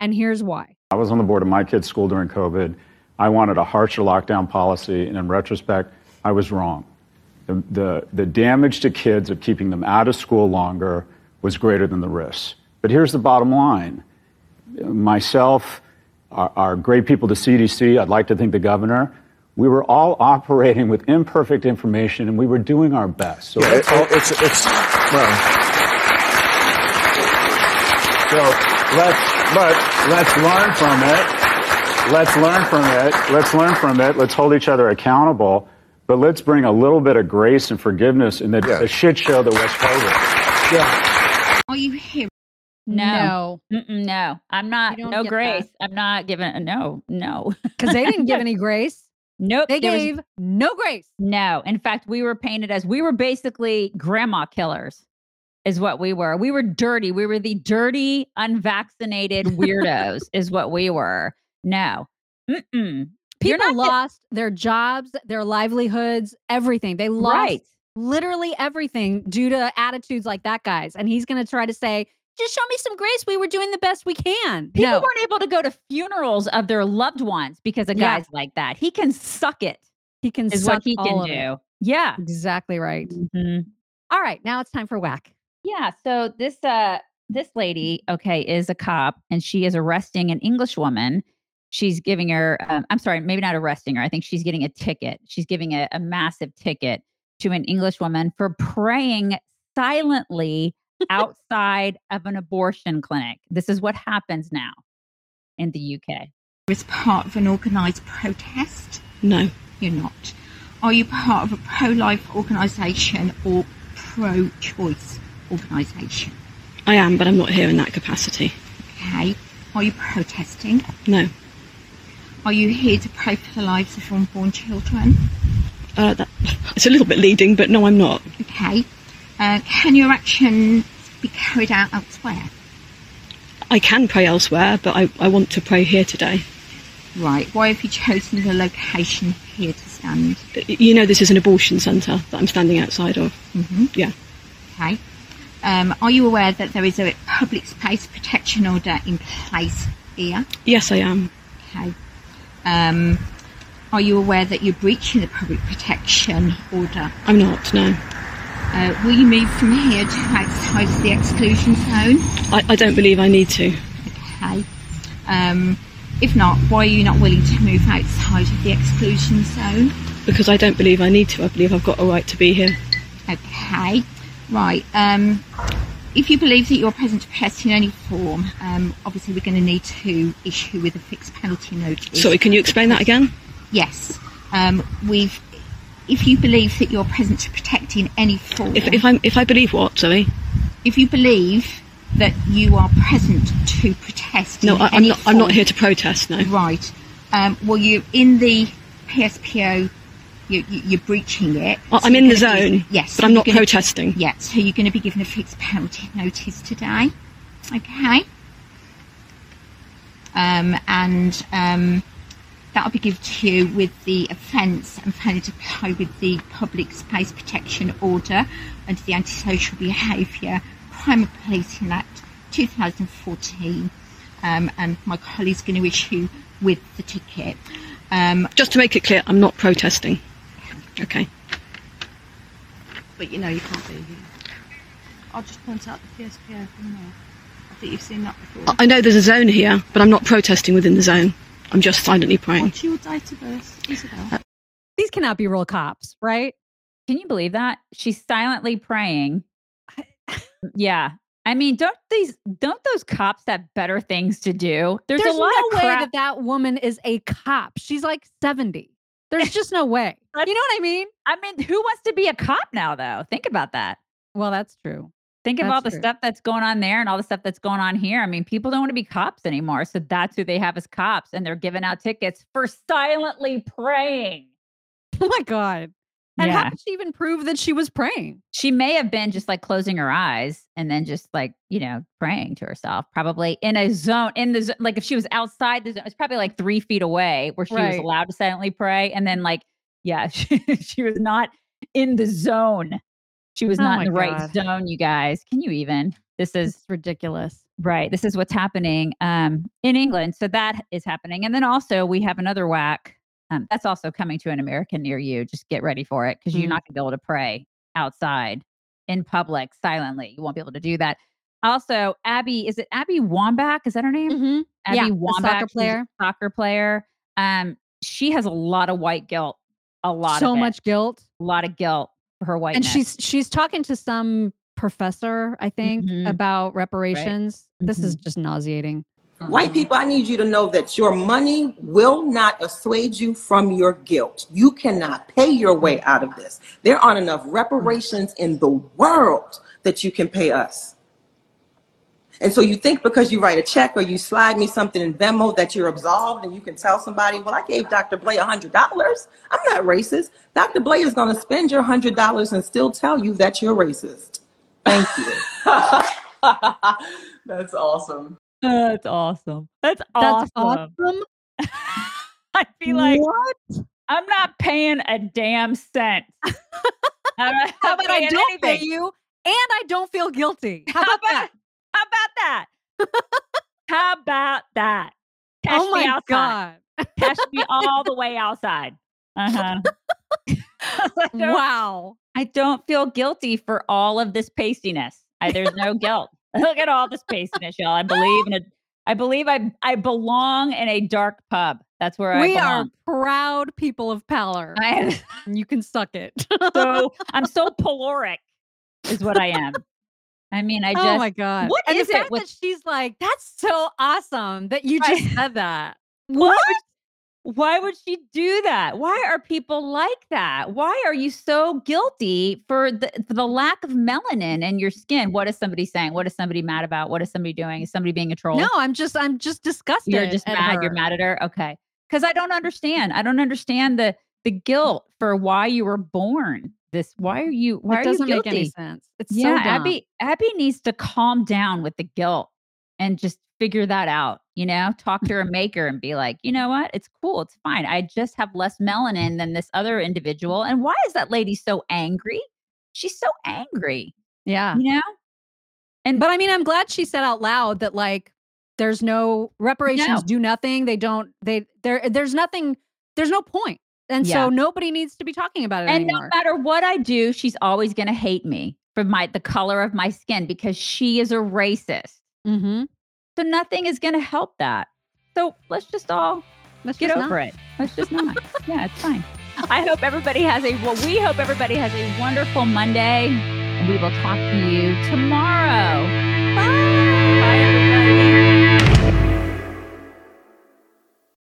Speaker 1: And here's why.
Speaker 28: I was on the board of my kid's school during COVID. I wanted a harsher lockdown policy, and in retrospect, I was wrong. The, the, the damage to kids of keeping them out of school longer was greater than the risks. But here's the bottom line myself, our, our great people, the CDC, I'd like to think the governor, we were all operating with imperfect information and we were doing our best. So
Speaker 29: Yeah, it- oh, it's, it's, well.
Speaker 28: So let's but let's learn from it. Let's learn from it. Let's learn from it. Let's hold each other accountable. But let's bring a little bit of grace and forgiveness in the, the shit show that was COVID. Yeah.
Speaker 2: Oh, you hate. No, Mm-mm, no, I'm not. No
Speaker 1: get
Speaker 2: grace. I'm not giving. No, no.
Speaker 1: Because they didn't give any grace.
Speaker 2: Nope.
Speaker 1: They
Speaker 2: there was-
Speaker 1: gave no grace.
Speaker 2: no. In fact, we were painted as we were basically grandma killers, is what we were. We were dirty. We were the dirty, unvaccinated weirdos, is what we were. No. Mm-mm.
Speaker 1: People lost their jobs, their livelihoods, everything. They lost
Speaker 2: Right.
Speaker 1: literally everything due to attitudes like that guy's. And he's going to try to say, just show me some grace. We were doing the best we can.
Speaker 2: People
Speaker 1: no.
Speaker 2: weren't able to go to funerals of their loved ones because of
Speaker 1: Yeah.
Speaker 2: guys like that. He can suck it.
Speaker 1: He can
Speaker 2: is
Speaker 1: suck
Speaker 2: what he
Speaker 1: all
Speaker 2: can
Speaker 1: of it.
Speaker 2: do. Yeah.
Speaker 1: Exactly right.
Speaker 2: Mhm.
Speaker 1: All right, now it's time for whack.
Speaker 2: Yeah. So this uh this lady, okay, is a cop and she is arresting an English woman. She's giving her um, I'm sorry, maybe not arresting her. I think she's getting a ticket. She's giving a, a massive ticket to an English woman for praying silently outside of an abortion clinic. This is what happens now in the UK.
Speaker 27: Is part of an organised protest?
Speaker 30: No.
Speaker 27: You're not. Are you part of a pro life organisation or pro choice organisation?
Speaker 30: I am, but I'm not here in that capacity.
Speaker 27: Okay. Are you protesting?
Speaker 30: No.
Speaker 27: Are you here to pray for the lives of unborn children?
Speaker 30: Uh, that, it's a little bit leading, but no, I'm not.
Speaker 27: Okay. Uh, can your actions be carried out elsewhere?
Speaker 30: I can pray elsewhere, but I, I want to pray here today.
Speaker 27: Right. Why have you chosen the location here to stand?
Speaker 30: You know, this is an abortion centre that I'm standing outside of.
Speaker 27: Mm-hmm.
Speaker 30: Yeah.
Speaker 27: Okay. Um, are you aware that there is a public space protection order in place here?
Speaker 30: Yes, I am.
Speaker 27: Okay. Um, are you aware that you're breaching the public protection order?
Speaker 30: I'm not, no.
Speaker 27: Uh, will you move from here to outside the exclusion zone?
Speaker 30: I, I don't believe I need to.
Speaker 27: Okay. Um, if not, why are you not willing to move outside of the exclusion zone?
Speaker 30: Because I don't believe I need to. I believe I've got a right to be here.
Speaker 27: Okay. Right. Um, if you believe that you're present to protest in any form, um, obviously we're going to need to issue with a fixed penalty notice.
Speaker 30: Sorry, can you explain that again?
Speaker 27: Yes. Um, we've. If you believe that you're present to protect in any form,
Speaker 30: If, if, I'm, if I believe what, sorry?
Speaker 27: if you believe that you are present to protest,
Speaker 30: No,
Speaker 27: in
Speaker 30: I, I'm
Speaker 27: any
Speaker 30: not. I'm not here to protest. No.
Speaker 27: Right. Um, well, you're in the PSPO. You, you, you're breaching it. So
Speaker 30: I'm in the
Speaker 27: gonna be-
Speaker 30: zone,
Speaker 27: yes,
Speaker 30: but I'm not protesting.
Speaker 27: Yeah, so you're going to be given a fixed penalty notice today. Okay. Um, and um, that'll be given to you with the offence and failing to comply with the public space protection order under the Antisocial Behaviour Crime and Policing Act 2014. Um, and my colleague's going to issue with the ticket. Um,
Speaker 30: Just to make it clear, I'm not protesting. Okay.
Speaker 27: but you know you can't be here. I'll just point out the PSPO from there. I think you've seen that before.
Speaker 30: I- I know there's a zone here, but I'm not protesting within the zone. I'm just silently praying.
Speaker 27: What's your date of birth, Isabel?
Speaker 1: Uh, these cannot be real cops, right?
Speaker 2: Can you believe that? She's silently praying. yeah. I mean, don't these don't those cops have better things to do? There's,
Speaker 1: There's
Speaker 2: a lot
Speaker 1: no
Speaker 2: of
Speaker 1: way that that woman is a cop. She's like 70. There's just no way. You know what I mean?
Speaker 2: I mean, who wants to be a cop now though? Think about that.
Speaker 1: Well, that's true.
Speaker 2: Think of
Speaker 1: That's
Speaker 2: all the
Speaker 1: true.
Speaker 2: stuff that's going on there and all the stuff that's going on here. I mean, people don't want to be cops anymore. So that's who they have as cops. And they're giving out tickets for silently praying.
Speaker 1: Oh my God. And how
Speaker 2: Yeah.
Speaker 1: could she even prove that she was praying?
Speaker 2: She may have been just like closing her eyes and then just like, you know, praying to herself, probably in a zone, in the, zo- like if she was outside the zone, it's probably like three feet away where she was allowed to silently pray. And then, like, yeah, she, she was not in the zone. She was
Speaker 1: Oh
Speaker 2: not in the right zone, you guys. Can you even? This is
Speaker 1: It's ridiculous.
Speaker 2: Right. This is what's happening um, in England. So that is happening. And then also, we have another whack. Um, that's also coming to an American near you. Just get ready for it because you're
Speaker 1: Mhm.
Speaker 2: not going to be able to pray outside in public silently. You won't be able to do that. Also, Abby, is it Abby Wambach? Is that her name?
Speaker 1: Mm-hmm.
Speaker 2: Abby
Speaker 1: Yeah,
Speaker 2: Wambach,
Speaker 1: soccer player.
Speaker 2: Soccer player. Um, she has a lot of white guilt. A lot
Speaker 1: so
Speaker 2: of
Speaker 1: much guilt.
Speaker 2: A lot of guilt for her white.
Speaker 1: And she's she's talking to some professor, I think,
Speaker 2: Mhm.
Speaker 1: about reparations. This is
Speaker 2: Mm-hmm.
Speaker 1: just nauseating.
Speaker 31: White mm-hmm. people, I need you to know that your money will not assuage you from your guilt. You cannot pay your way out of this. There aren't enough reparations in the world that you can pay us. And so you think because you write a check or you slide me something in Venmo that you're absolved and you can tell somebody, well, I gave Dr. Blay $100. I'm not racist. Dr. Blay is going to spend your $100 and still tell you that you're racist. Thank you.
Speaker 32: That's awesome.
Speaker 2: That's awesome. That's
Speaker 1: That's
Speaker 2: awesome.
Speaker 1: awesome.
Speaker 2: I feel like
Speaker 1: What?
Speaker 2: I'm not paying a damn cent. I'm not
Speaker 1: How about I
Speaker 2: paying
Speaker 1: don't pay
Speaker 2: anything.
Speaker 1: you and I don't feel guilty? How
Speaker 2: How
Speaker 1: about that?
Speaker 2: How about that? How about that? Cash
Speaker 1: oh
Speaker 2: me
Speaker 1: my
Speaker 2: outside.
Speaker 1: god!
Speaker 2: Cash me all the way outside. Uh-huh. I don't-
Speaker 1: Wow.
Speaker 2: I don't feel guilty for all of this pastiness. I, there's no guilt. Look at all this pastiness, y'all. I believe in a. I believe I I belong in a dark pub. That's where
Speaker 1: We
Speaker 2: I
Speaker 1: We
Speaker 2: are
Speaker 1: proud people of power.
Speaker 2: I
Speaker 1: you can suck it.
Speaker 2: so I'm so caloric, is what I am. I mean, I oh just.
Speaker 1: oh my god!
Speaker 2: What
Speaker 1: and
Speaker 2: is
Speaker 1: the
Speaker 2: it with
Speaker 1: that she's like, "That's so awesome that you just said that."
Speaker 2: What? would, why would she do that? Why are people like that? Why are you so guilty for the for the lack of melanin in your skin? What is somebody saying? What is somebody mad about? What is somebody doing? Is somebody being a troll?
Speaker 1: No, I'm just, I'm just disgusted.
Speaker 2: You're just mad. You're mad at her. Okay. Because I don't understand. I don't understand the the guilt for why you were born. This. Why are you? Why
Speaker 1: it
Speaker 2: are
Speaker 1: doesn't
Speaker 2: you
Speaker 1: make any sense. It's
Speaker 2: yeah,
Speaker 1: so dumb.
Speaker 2: Abby. Abby needs to calm down with the guilt and just figure that out. You know, talk to her maker and be like, you know what? It's cool. It's fine. I just have less melanin than this other individual. And why is that lady so angry? She's so angry.
Speaker 1: Yeah.
Speaker 2: You know.
Speaker 1: And but I mean, I'm glad she said out loud that like there's no reparations
Speaker 2: No.
Speaker 1: do nothing. They don't. They there. There's nothing. There's no point. And
Speaker 2: Yeah.
Speaker 1: so nobody needs to be talking about it
Speaker 2: and
Speaker 1: anymore.
Speaker 2: no matter what I do, she's always going to hate me for my the color of my skin because she is a racist.
Speaker 1: mm-hmm.
Speaker 2: So nothing is going to help that. So let's just all
Speaker 1: Let's
Speaker 2: get over
Speaker 1: not.
Speaker 2: it. Let's just not. yeah, it's fine. I hope everybody has a well. We hope everybody has a wonderful Monday, and we will talk to you tomorrow. Bye. Bye, everybody.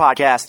Speaker 29: podcast.